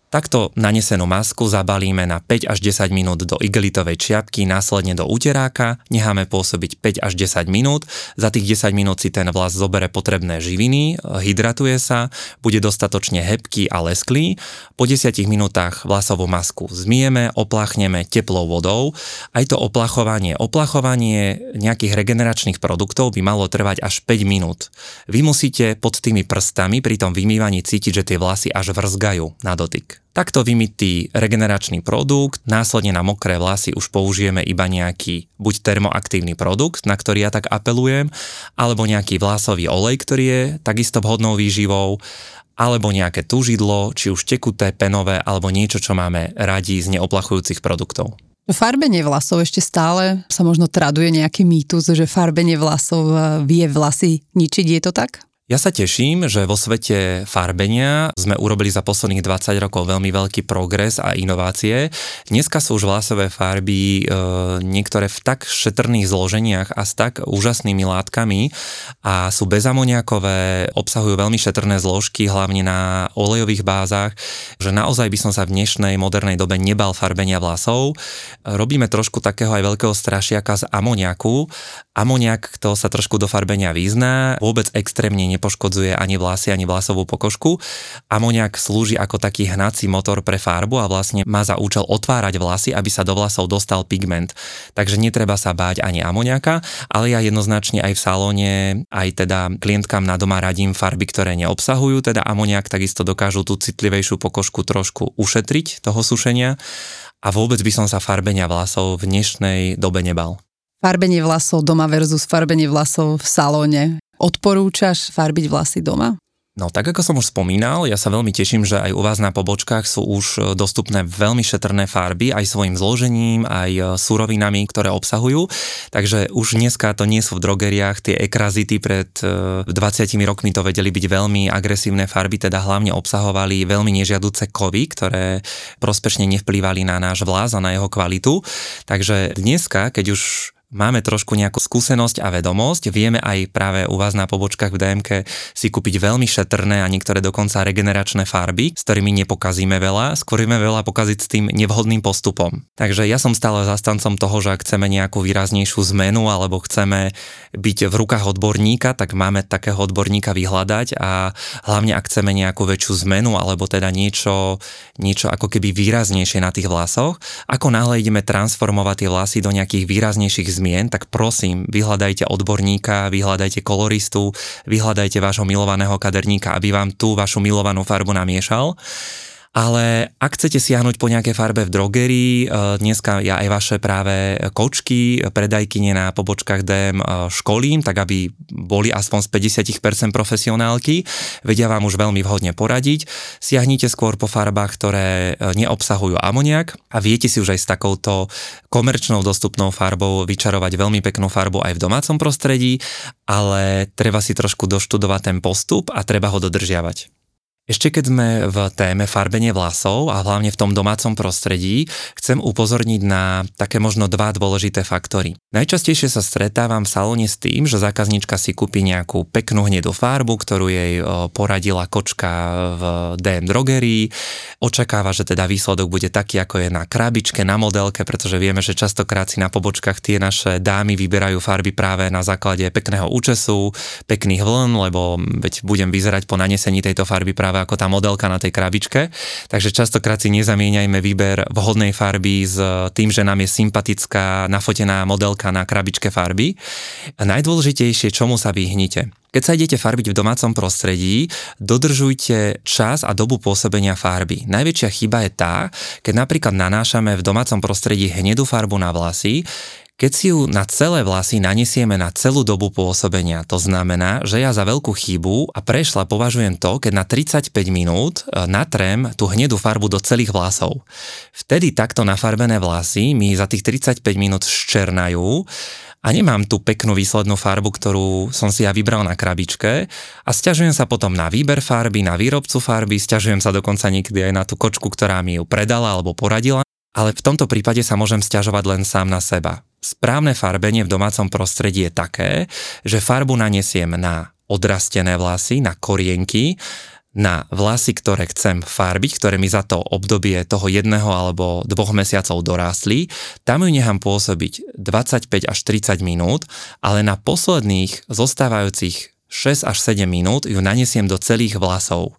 Takto nanesenú masku zabalíme na 5 až 10 minút do igelitovej čiapky, následne do uteráka, necháme pôsobiť 5 až 10 minút, za tých 10 minút si ten vlas zobere potrebné živiny, hydratuje sa, bude dostatočne hebký a lesklý, po 10 minútach vlasovú masku zmieme, opláchneme teplou vodou, aj to oplachovanie, oplachovanie nejakých regeneračných produktov by malo trvať až 5 minút. Vy musíte pod tými prstami pri tom vymývaní cítiť, že tie vlasy až vrzgajú na dotyk. Takto vymytý regeneračný produkt, následne na mokré vlasy už použijeme iba nejaký buď termoaktívny produkt, na ktorý ja tak apelujem, alebo nejaký vlasový olej, ktorý je takisto vhodnou výživou, alebo nejaké tužidlo, či už tekuté, penové, alebo niečo, čo máme radi z neoplachujúcich produktov. Farbenie vlasov ešte stále sa možno traduje nejaký mýtus, že farbenie vlasov vie vlasy ničiť. Je to tak? Ja sa teším, že vo svete farbenia sme urobili za posledných 20 rokov veľmi veľký progres a inovácie. Dneska sú už vlasové farby e, niektoré v tak šetrných zloženiach a s tak úžasnými látkami a sú bezamoniakové, obsahujú veľmi šetrné zložky, hlavne na olejových bázach, že naozaj by som sa v dnešnej modernej dobe nebal farbenia vlasov. Robíme trošku takého aj veľkého strašiaka z amoniaku. Amoniak, to sa trošku do farbenia význa, vôbec extrémne nepoškodzuje ani vlasy, ani vlasovú pokožku. Amoniak slúži ako taký hnací motor pre farbu a vlastne má za účel otvárať vlasy, aby sa do vlasov dostal pigment. Takže netreba sa báť ani amoniaka, ale ja jednoznačne aj v salóne, aj teda klientkám na doma radím farby, ktoré neobsahujú teda amoniak, takisto dokážu tú citlivejšiu pokožku trošku ušetriť toho sušenia a vôbec by som sa farbenia vlasov v dnešnej dobe nebal. Farbenie vlasov doma versus farbenie vlasov v salóne. Odporúčaš farbiť vlasy doma? No tak ako som už spomínal, ja sa veľmi teším, že aj u vás na pobočkách sú už e, dostupné veľmi šetrné farby aj svojim zložením, aj e, surovinami, ktoré obsahujú. Takže už dneska to nie sú v drogeriách tie ekrazity pred 20 e, rokmi to vedeli byť veľmi agresívne farby, teda hlavne obsahovali veľmi nežiaduce kovy, ktoré prospešne nevplývali na náš vlas a na jeho kvalitu. Takže dneska, keď už máme trošku nejakú skúsenosť a vedomosť, vieme aj práve u vás na pobočkách v DMK si kúpiť veľmi šetrné a niektoré dokonca regeneračné farby, s ktorými nepokazíme veľa, skôr vieme veľa pokaziť s tým nevhodným postupom. Takže ja som stále zastancom toho, že ak chceme nejakú výraznejšiu zmenu alebo chceme byť v rukách odborníka, tak máme takého odborníka vyhľadať a hlavne ak chceme nejakú väčšiu zmenu alebo teda niečo, niečo ako keby výraznejšie na tých vlasoch, ako náhle ideme transformovať tie vlasy do nejakých výraznejších zmien, tak prosím, vyhľadajte odborníka, vyhľadajte koloristu, vyhľadajte vášho milovaného kaderníka, aby vám tú vašu milovanú farbu namiešal ale ak chcete siahnuť po nejaké farbe v drogerii, e, dneska ja aj vaše práve kočky, predajkyne na pobočkách DM e, školím, tak aby boli aspoň z 50% profesionálky, vedia vám už veľmi vhodne poradiť. Siahnite skôr po farbách, ktoré e, neobsahujú amoniak a viete si už aj s takouto komerčnou dostupnou farbou vyčarovať veľmi peknú farbu aj v domácom prostredí, ale treba si trošku doštudovať ten postup a treba ho dodržiavať. Ešte keď sme v téme farbenie vlasov a hlavne v tom domácom prostredí, chcem upozorniť na také možno dva dôležité faktory. Najčastejšie sa stretávam v salóne s tým, že zákaznička si kúpi nejakú peknú hnedú farbu, ktorú jej poradila kočka v DM drogerii, očakáva, že teda výsledok bude taký, ako je na krabičke, na modelke, pretože vieme, že častokrát si na pobočkách tie naše dámy vyberajú farby práve na základe pekného účesu, pekných vln, lebo veď budem vyzerať po nanesení tejto farby práve práve ako tá modelka na tej krabičke. Takže častokrát si nezamieňajme výber vhodnej farby s tým, že nám je sympatická nafotená modelka na krabičke farby. Najdôležitejšie, čomu sa vyhnite. Keď sa idete farbiť v domácom prostredí, dodržujte čas a dobu pôsobenia farby. Najväčšia chyba je tá, keď napríklad nanášame v domácom prostredí hnedú farbu na vlasy, keď si ju na celé vlasy nanesieme na celú dobu pôsobenia, to znamená, že ja za veľkú chybu a prešla považujem to, keď na 35 minút e, natrem tú hnedú farbu do celých vlasov. Vtedy takto nafarbené vlasy mi za tých 35 minút ščernajú a nemám tú peknú výslednú farbu, ktorú som si ja vybral na krabičke a stiažujem sa potom na výber farby, na výrobcu farby, stiažujem sa dokonca niekedy aj na tú kočku, ktorá mi ju predala alebo poradila, ale v tomto prípade sa môžem stiažovať len sám na seba. Správne farbenie v domácom prostredí je také, že farbu nanesiem na odrastené vlasy, na korienky, na vlasy, ktoré chcem farbiť, ktoré mi za to obdobie toho jedného alebo dvoch mesiacov dorástli, tam ju nechám pôsobiť 25 až 30 minút, ale na posledných zostávajúcich 6 až 7 minút ju naniesiem do celých vlasov.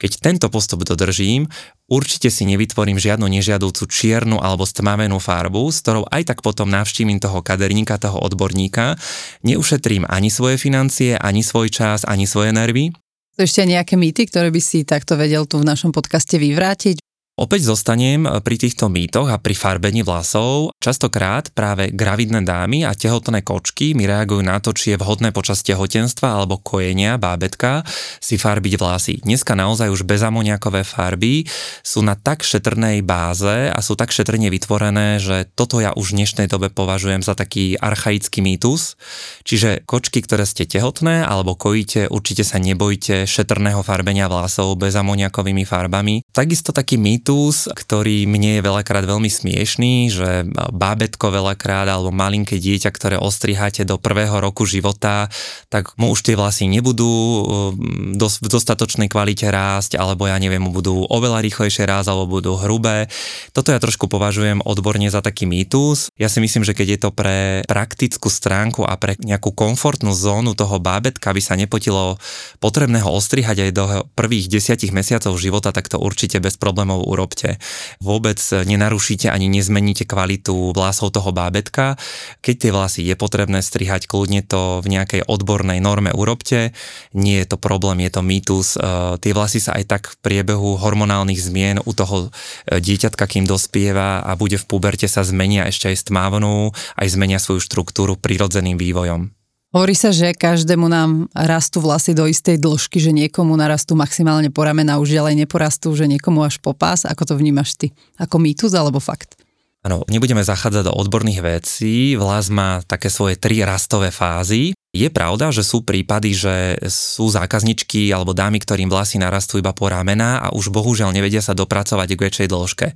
Keď tento postup dodržím, určite si nevytvorím žiadnu nežiadúcu čiernu alebo stmavenú farbu, s ktorou aj tak potom navštívim toho kaderníka, toho odborníka, neušetrím ani svoje financie, ani svoj čas, ani svoje nervy ešte nejaké mýty, ktoré by si takto vedel tu v našom podcaste vyvrátiť? Opäť zostanem pri týchto mýtoch a pri farbení vlasov. Častokrát práve gravidné dámy a tehotné kočky mi reagujú na to, či je vhodné počas tehotenstva alebo kojenia bábetka si farbiť vlasy. Dneska naozaj už bezamoniakové farby sú na tak šetrnej báze a sú tak šetrne vytvorené, že toto ja už v dnešnej dobe považujem za taký archaický mýtus. Čiže kočky, ktoré ste tehotné alebo kojíte, určite sa nebojte šetrného farbenia vlasov bezamoniakovými farbami. Takisto taký mýtus mýtus, ktorý mne je veľakrát veľmi smiešný, že bábetko veľakrát alebo malinké dieťa, ktoré ostriháte do prvého roku života, tak mu už tie vlasy nebudú um, v dostatočnej kvalite rásť, alebo ja neviem, budú oveľa rýchlejšie rásť, alebo budú hrubé. Toto ja trošku považujem odborne za taký mýtus. Ja si myslím, že keď je to pre praktickú stránku a pre nejakú komfortnú zónu toho bábetka, aby sa nepotilo potrebného ostrihať aj do prvých desiatich mesiacov života, tak to určite bez problémov urobte. Vôbec nenarušíte ani nezmeníte kvalitu vlasov toho bábetka. Keď tie vlasy je potrebné strihať, kľudne to v nejakej odbornej norme urobte. Nie je to problém, je to mýtus. E, tie vlasy sa aj tak v priebehu hormonálnych zmien u toho e, dieťatka, kým dospieva a bude v puberte sa zmenia ešte aj stmávnou, aj zmenia svoju štruktúru prirodzeným vývojom. Hovorí sa, že každému nám rastú vlasy do istej dĺžky, že niekomu narastú maximálne po ramena, už ďalej neporastú, že niekomu až po pás. Ako to vnímaš ty? Ako mýtus alebo fakt? Áno, nebudeme zachádzať do odborných vecí. Vlas má také svoje tri rastové fázy. Je pravda, že sú prípady, že sú zákazničky alebo dámy, ktorým vlasy narastú iba po ramena a už bohužiaľ nevedia sa dopracovať k väčšej dĺžke.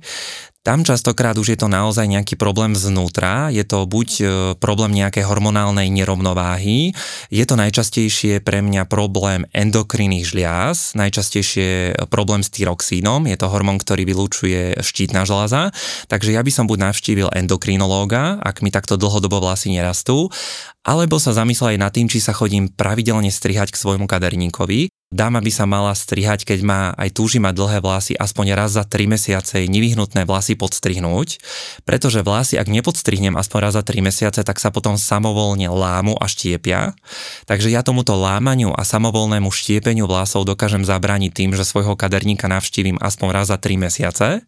Tam častokrát už je to naozaj nejaký problém znútra, je to buď e, problém nejakej hormonálnej nerovnováhy, je to najčastejšie pre mňa problém endokrinných žliaz, najčastejšie problém s tyroxínom, je to hormón, ktorý vylúčuje štítna žľaza, takže ja by som buď navštívil endokrinológa, ak mi takto dlhodobo vlasy nerastú, alebo sa zamyslel aj nad tým, či sa chodím pravidelne strihať k svojmu kaderníkovi, Dáma by sa mala strihať, keď má aj túži mať dlhé vlasy, aspoň raz za 3 mesiace nevyhnutné vlasy podstrihnúť, pretože vlasy, ak nepodstrihnem aspoň raz za 3 mesiace, tak sa potom samovolne lámu a štiepia. Takže ja tomuto lámaniu a samovolnému štiepeniu vlasov dokážem zabrániť tým, že svojho kaderníka navštívim aspoň raz za 3 mesiace.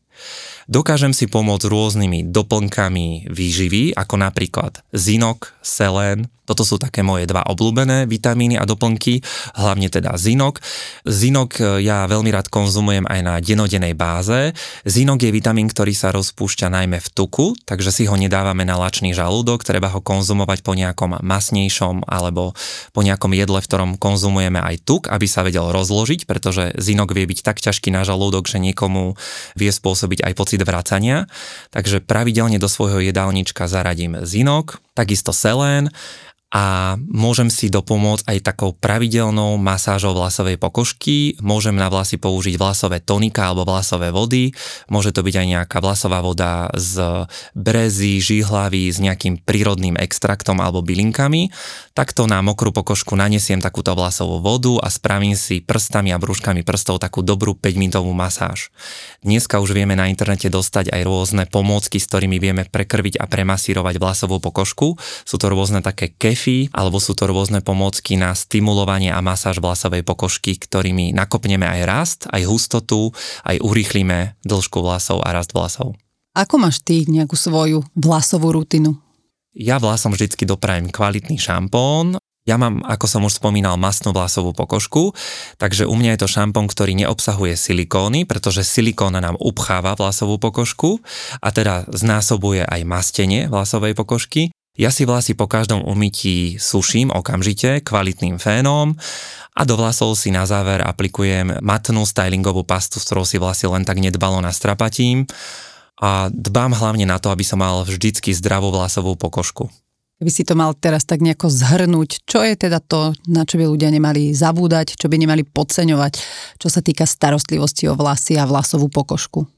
Dokážem si pomôcť rôznymi doplnkami výživy, ako napríklad zinok, selén, toto sú také moje dva obľúbené vitamíny a doplnky, hlavne teda zinok. Zinok e, ja veľmi rád konzumujem aj na denodenej báze. Zinok je vitamín, ktorý sa rozpúšťa najmä v tuku, takže si ho nedávame na lačný žalúdok, treba ho konzumovať po nejakom masnejšom alebo po nejakom jedle, v ktorom konzumujeme aj tuk, aby sa vedel rozložiť, pretože zinok vie byť tak ťažký na žalúdok, že niekomu vie spôsobiť aj pocit vracania. Takže pravidelne do svojho jedálnička zaradím zinok, takisto selén a môžem si dopomôcť aj takou pravidelnou masážou vlasovej pokožky. Môžem na vlasy použiť vlasové tonika alebo vlasové vody. Môže to byť aj nejaká vlasová voda z brezy, žihlavy s nejakým prírodným extraktom alebo bylinkami. Takto na mokrú pokožku nanesiem takúto vlasovú vodu a spravím si prstami a brúškami prstov takú dobrú 5-minútovú masáž. Dneska už vieme na internete dostať aj rôzne pomôcky, s ktorými vieme prekrviť a premasírovať vlasovú pokožku. Sú to rôzne také kef wi alebo sú to rôzne pomôcky na stimulovanie a masáž vlasovej pokožky, ktorými nakopneme aj rast, aj hustotu, aj urýchlíme dĺžku vlasov a rast vlasov. Ako máš ty nejakú svoju vlasovú rutinu? Ja vlasom vždycky doprajem kvalitný šampón, ja mám, ako som už spomínal, masnú vlasovú pokožku, takže u mňa je to šampón, ktorý neobsahuje silikóny, pretože silikóna nám upcháva vlasovú pokožku a teda znásobuje aj mastenie vlasovej pokožky. Ja si vlasy po každom umytí suším okamžite kvalitným fénom a do vlasov si na záver aplikujem matnú stylingovú pastu, s ktorou si vlasy len tak nedbalo nastrapatím a dbám hlavne na to, aby som mal vždycky zdravú vlasovú pokožku. Keby si to mal teraz tak nejako zhrnúť, čo je teda to, na čo by ľudia nemali zabúdať, čo by nemali podceňovať, čo sa týka starostlivosti o vlasy a vlasovú pokožku?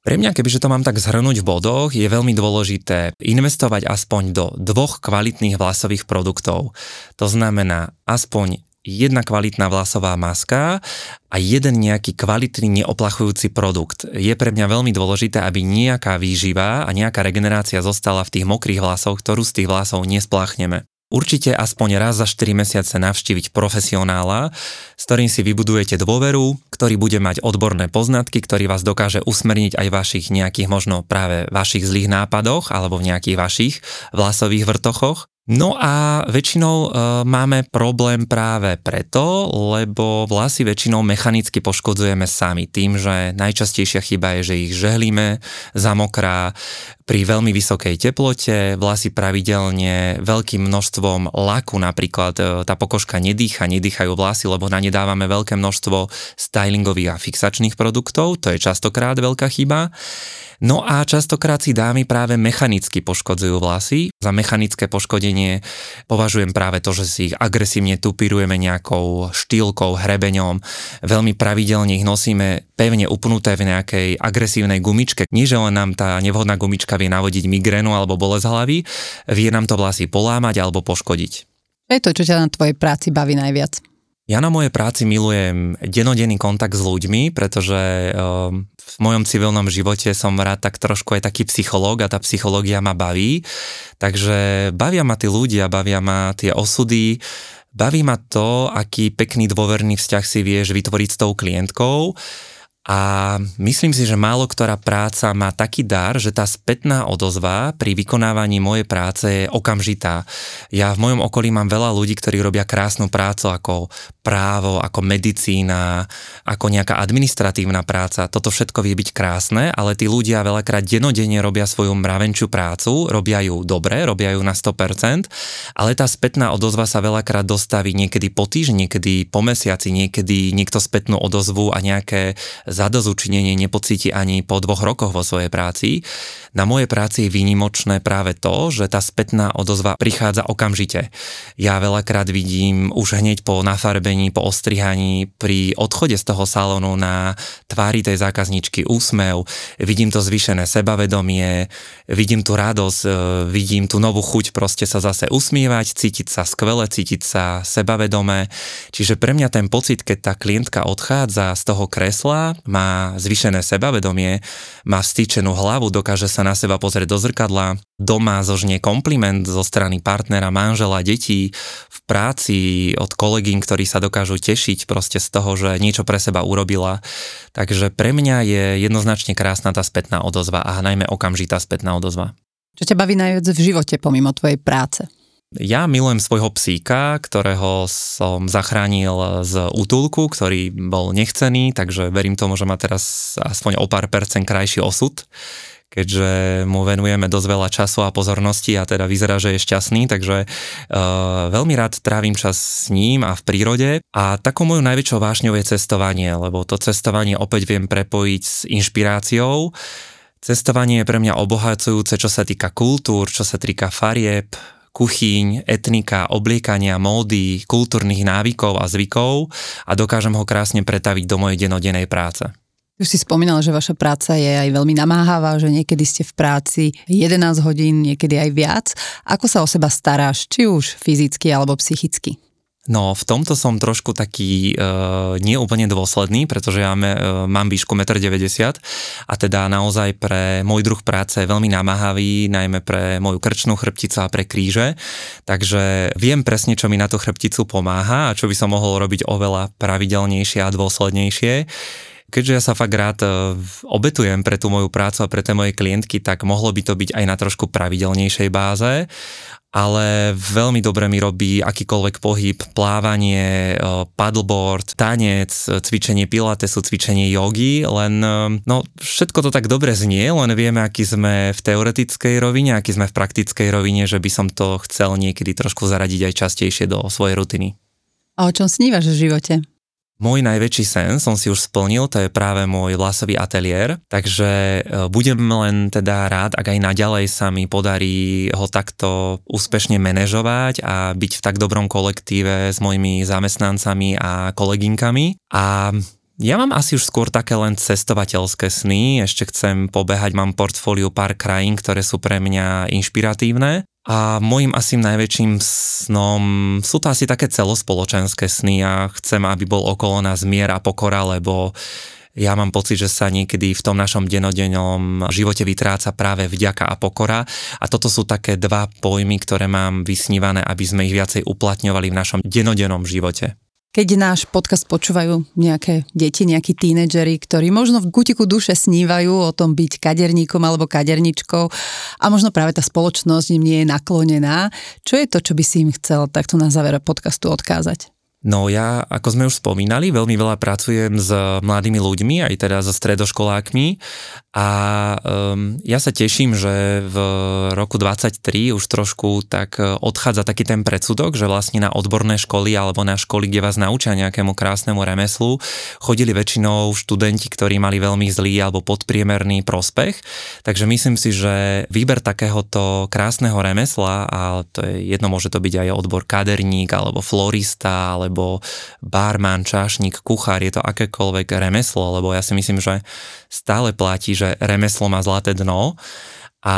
Pre mňa, kebyže to mám tak zhrnúť v bodoch, je veľmi dôležité investovať aspoň do dvoch kvalitných vlasových produktov. To znamená aspoň jedna kvalitná vlasová maska a jeden nejaký kvalitný neoplachujúci produkt. Je pre mňa veľmi dôležité, aby nejaká výživa a nejaká regenerácia zostala v tých mokrých vlasoch, ktorú z tých vlasov nespláchneme. Určite aspoň raz za 4 mesiace navštíviť profesionála, s ktorým si vybudujete dôveru, ktorý bude mať odborné poznatky, ktorý vás dokáže usmerniť aj vašich nejakých možno práve vašich zlých nápadoch alebo v nejakých vašich vlasových vrtochoch. No a väčšinou e, máme problém práve preto, lebo vlasy väčšinou mechanicky poškodzujeme sami tým, že najčastejšia chyba je, že ich žehlíme zamokrá pri veľmi vysokej teplote, vlasy pravidelne veľkým množstvom laku napríklad, e, tá pokožka nedýcha, nedýchajú vlasy, lebo na ne dávame veľké množstvo stylingových a fixačných produktov, to je častokrát veľká chyba. No a častokrát si dámy práve mechanicky poškodzujú vlasy. Za mechanické poškodenie považujem práve to, že si ich agresívne tupírujeme nejakou štýlkou, hrebeňom. Veľmi pravidelne ich nosíme pevne upnuté v nejakej agresívnej gumičke. Nie, že len nám tá nevhodná gumička vie navodiť migrénu alebo bolesť hlavy, vie nám to vlasy polámať alebo poškodiť. Čo je to, čo ťa na tvojej práci baví najviac? Ja na mojej práci milujem denodenný kontakt s ľuďmi, pretože um, v mojom civilnom živote som rád tak trošku aj taký psychológ a tá psychológia ma baví. Takže bavia ma tí ľudia, bavia ma tie osudy, baví ma to, aký pekný dôverný vzťah si vieš vytvoriť s tou klientkou a myslím si, že málo ktorá práca má taký dar, že tá spätná odozva pri vykonávaní mojej práce je okamžitá. Ja v mojom okolí mám veľa ľudí, ktorí robia krásnu prácu ako právo, ako medicína, ako nejaká administratívna práca. Toto všetko vie byť krásne, ale tí ľudia veľakrát denodenne robia svoju mravenčiu prácu, robia ju dobre, robia ju na 100%, ale tá spätná odozva sa veľakrát dostaví niekedy po týždni, niekedy po mesiaci, niekedy niekto spätnú odozvu a nejaké zadozučinenie nepocíti ani po dvoch rokoch vo svojej práci. Na mojej práci je výnimočné práve to, že tá spätná odozva prichádza okamžite. Ja veľakrát vidím už hneď po nafarbení, po ostrihaní, pri odchode z toho salónu na tvári tej zákazničky úsmev, vidím to zvýšené sebavedomie, vidím tú radosť, e, vidím tú novú chuť proste sa zase usmievať, cítiť sa skvele, cítiť sa sebavedome. Čiže pre mňa ten pocit, keď tá klientka odchádza z toho kresla, má zvyšené sebavedomie, má vstýčenú hlavu, dokáže sa na seba pozrieť do zrkadla, doma zožnie kompliment zo strany partnera, manžela, detí, v práci od kolegín, ktorí sa dokážu tešiť proste z toho, že niečo pre seba urobila. Takže pre mňa je jednoznačne krásna tá spätná odozva a najmä okamžitá spätná odozva. Čo ťa baví najviac v živote pomimo tvojej práce? Ja milujem svojho psíka, ktorého som zachránil z útulku, ktorý bol nechcený, takže verím tomu, že má teraz aspoň o pár percent krajší osud keďže mu venujeme dosť veľa času a pozornosti a teda vyzerá, že je šťastný, takže uh, veľmi rád trávim čas s ním a v prírode. A takou mojou najväčšou vášňou je cestovanie, lebo to cestovanie opäť viem prepojiť s inšpiráciou. Cestovanie je pre mňa obohacujúce, čo sa týka kultúr, čo sa týka farieb, kuchyň, etnika, obliekania, módy, kultúrnych návykov a zvykov a dokážem ho krásne pretaviť do mojej denodenej práce. Už si spomínal, že vaša práca je aj veľmi namáhavá, že niekedy ste v práci 11 hodín, niekedy aj viac. Ako sa o seba staráš, či už fyzicky alebo psychicky? No, v tomto som trošku taký e, neúplne dôsledný, pretože ja me, e, mám výšku 1,90 m a teda naozaj pre môj druh práce veľmi namáhavý, najmä pre moju krčnú chrbticu a pre kríže, takže viem presne, čo mi na tú chrbticu pomáha a čo by som mohol robiť oveľa pravidelnejšie a dôslednejšie. Keďže ja sa fakt rád e, obetujem pre tú moju prácu a pre tie moje klientky, tak mohlo by to byť aj na trošku pravidelnejšej báze ale veľmi dobre mi robí akýkoľvek pohyb, plávanie, paddleboard, tanec, cvičenie pilatesu, cvičenie jogy, len no všetko to tak dobre znie, len vieme, aký sme v teoretickej rovine, aký sme v praktickej rovine, že by som to chcel niekedy trošku zaradiť aj častejšie do svojej rutiny. A o čom snívaš v živote? Môj najväčší sen som si už splnil, to je práve môj vlasový ateliér, takže e, budem len teda rád, ak aj naďalej sa mi podarí ho takto úspešne manažovať a byť v tak dobrom kolektíve s mojimi zamestnancami a kolegynkami. A ja mám asi už skôr také len cestovateľské sny, ešte chcem pobehať, mám portfóliu pár krajín, ktoré sú pre mňa inšpiratívne a môjim asi najväčším snom sú to asi také celospoločenské sny a chcem, aby bol okolo nás mier a pokora, lebo ja mám pocit, že sa niekedy v tom našom denodennom živote vytráca práve vďaka a pokora a toto sú také dva pojmy, ktoré mám vysnívané, aby sme ich viacej uplatňovali v našom denodennom živote. Keď náš podcast počúvajú nejaké deti, nejakí tínedžeri, ktorí možno v kutiku duše snívajú o tom byť kaderníkom alebo kaderničkou a možno práve tá spoločnosť im nie je naklonená, čo je to, čo by si im chcel takto na záver podcastu odkázať? No ja, ako sme už spomínali, veľmi veľa pracujem s mladými ľuďmi, aj teda so stredoškolákmi a um, ja sa teším, že v roku 23 už trošku tak e, odchádza taký ten predsudok, že vlastne na odborné školy alebo na školy, kde vás naučia nejakému krásnemu remeslu, chodili väčšinou študenti, ktorí mali veľmi zlý alebo podpriemerný prospech. Takže myslím si, že výber takéhoto krásneho remesla, a to je jedno, môže to byť aj odbor kaderník alebo florista, alebo alebo barman, čašník, kuchár, je to akékoľvek remeslo, lebo ja si myslím, že stále platí, že remeslo má zlaté dno a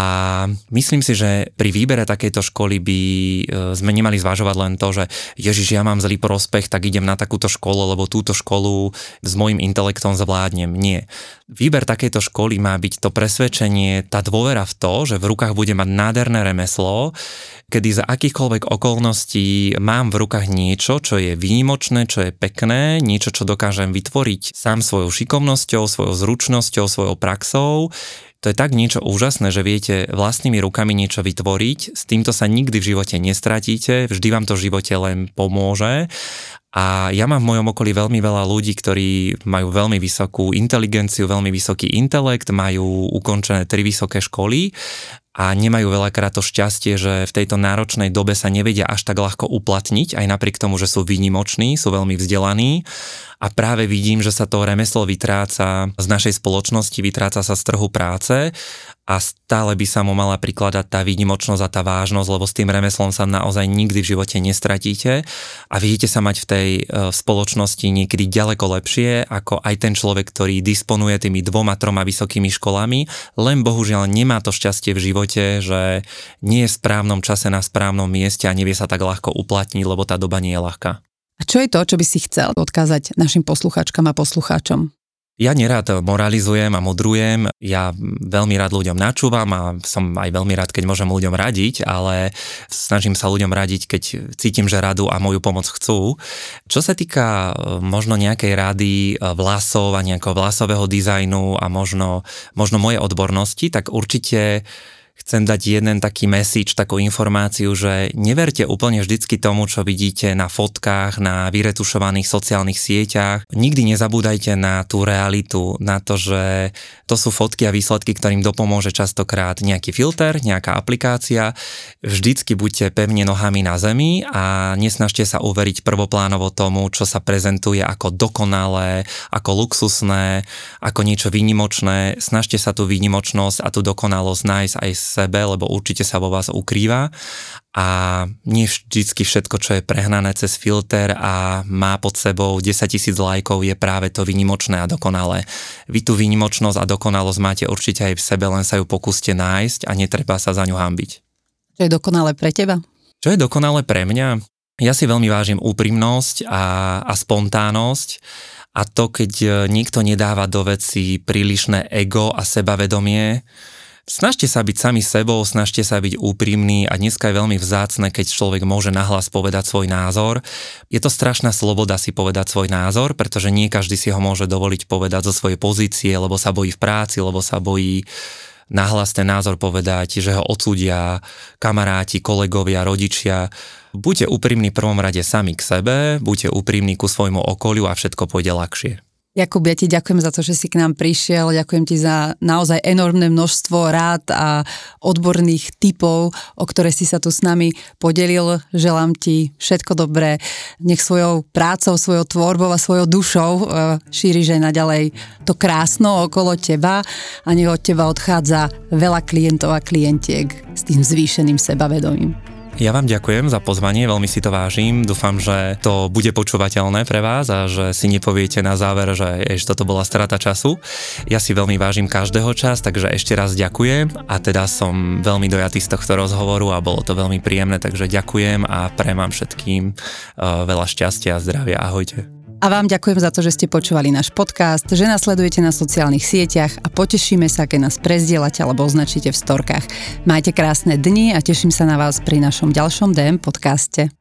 myslím si, že pri výbere takejto školy by e, sme nemali zvažovať len to, že Ježiš, ja mám zlý prospech, tak idem na takúto školu, lebo túto školu s môjim intelektom zvládnem. Nie. Výber takejto školy má byť to presvedčenie, tá dôvera v to, že v rukách bude mať nádherné remeslo, kedy za akýchkoľvek okolností mám v rukách niečo, čo je výnimočné, čo je pekné, niečo, čo dokážem vytvoriť sám svojou šikovnosťou, svojou zručnosťou, svojou praxou, to je tak niečo úžasné, že viete vlastnými rukami niečo vytvoriť, s týmto sa nikdy v živote nestratíte, vždy vám to v živote len pomôže. A ja mám v mojom okolí veľmi veľa ľudí, ktorí majú veľmi vysokú inteligenciu, veľmi vysoký intelekt, majú ukončené tri vysoké školy a nemajú veľakrát to šťastie, že v tejto náročnej dobe sa nevedia až tak ľahko uplatniť, aj napriek tomu, že sú výnimoční, sú veľmi vzdelaní. A práve vidím, že sa to remeslo vytráca z našej spoločnosti, vytráca sa z trhu práce a stále by sa mu mala prikladať tá výnimočnosť a tá vážnosť, lebo s tým remeslom sa naozaj nikdy v živote nestratíte a vidíte sa mať v tej e, spoločnosti niekedy ďaleko lepšie ako aj ten človek, ktorý disponuje tými dvoma, troma vysokými školami, len bohužiaľ nemá to šťastie v živote, že nie je v správnom čase na správnom mieste a nevie sa tak ľahko uplatniť, lebo tá doba nie je ľahká. A čo je to, čo by si chcel odkázať našim poslucháčkam a poslucháčom? Ja nerád moralizujem a mudrujem, ja veľmi rád ľuďom načúvam a som aj veľmi rád, keď môžem ľuďom radiť, ale snažím sa ľuďom radiť, keď cítim, že radu a moju pomoc chcú. Čo sa týka e, možno nejakej rady e, vlasov a nejakého vlasového dizajnu a možno, možno moje odbornosti, tak určite chcem dať jeden taký message, takú informáciu, že neverte úplne vždycky tomu, čo vidíte na fotkách, na vyretušovaných sociálnych sieťach. Nikdy nezabúdajte na tú realitu, na to, že to sú fotky a výsledky, ktorým dopomôže častokrát nejaký filter, nejaká aplikácia. Vždycky buďte pevne nohami na zemi a nesnažte sa uveriť prvoplánovo tomu, čo sa prezentuje ako dokonalé, ako luxusné, ako niečo výnimočné. Snažte sa tú výnimočnosť a tú dokonalosť nájsť aj sebe, lebo určite sa vo vás ukrýva a nie vždycky všetko, čo je prehnané cez filter a má pod sebou 10 tisíc lajkov je práve to výnimočné a dokonalé. Vy tú výnimočnosť a dokonalosť máte určite aj v sebe, len sa ju pokúste nájsť a netreba sa za ňu hambiť. Čo je dokonalé pre teba? Čo je dokonalé pre mňa? Ja si veľmi vážim úprimnosť a, a spontánnosť a to, keď niekto nedáva do veci prílišné ego a sebavedomie, Snažte sa byť sami sebou, snažte sa byť úprimní a dneska je veľmi vzácne, keď človek môže nahlas povedať svoj názor. Je to strašná sloboda si povedať svoj názor, pretože nie každý si ho môže dovoliť povedať zo svojej pozície, lebo sa bojí v práci, lebo sa bojí nahlas ten názor povedať, že ho odsúdia kamaráti, kolegovia, rodičia. Buďte úprimní prvom rade sami k sebe, buďte úprimní ku svojmu okoliu a všetko pôjde ľahšie. Jakub, ja ti ďakujem za to, že si k nám prišiel, ďakujem ti za naozaj enormné množstvo rád a odborných typov, o ktoré si sa tu s nami podelil. Želám ti všetko dobré, nech svojou prácou, svojou tvorbou a svojou dušou e, šíriš aj naďalej to krásno okolo teba a nech od teba odchádza veľa klientov a klientiek s tým zvýšeným sebavedomím. Ja vám ďakujem za pozvanie, veľmi si to vážim. Dúfam, že to bude počúvateľné pre vás a že si nepoviete na záver, že ešte toto bola strata času. Ja si veľmi vážim každého čas, takže ešte raz ďakujem a teda som veľmi dojatý z tohto rozhovoru a bolo to veľmi príjemné, takže ďakujem a premám všetkým uh, veľa šťastia a zdravia. Ahojte. A vám ďakujem za to, že ste počúvali náš podcast, že nás sledujete na sociálnych sieťach a potešíme sa, keď nás prezdielate alebo označíte v storkách. Majte krásne dni a teším sa na vás pri našom ďalšom DM podcaste.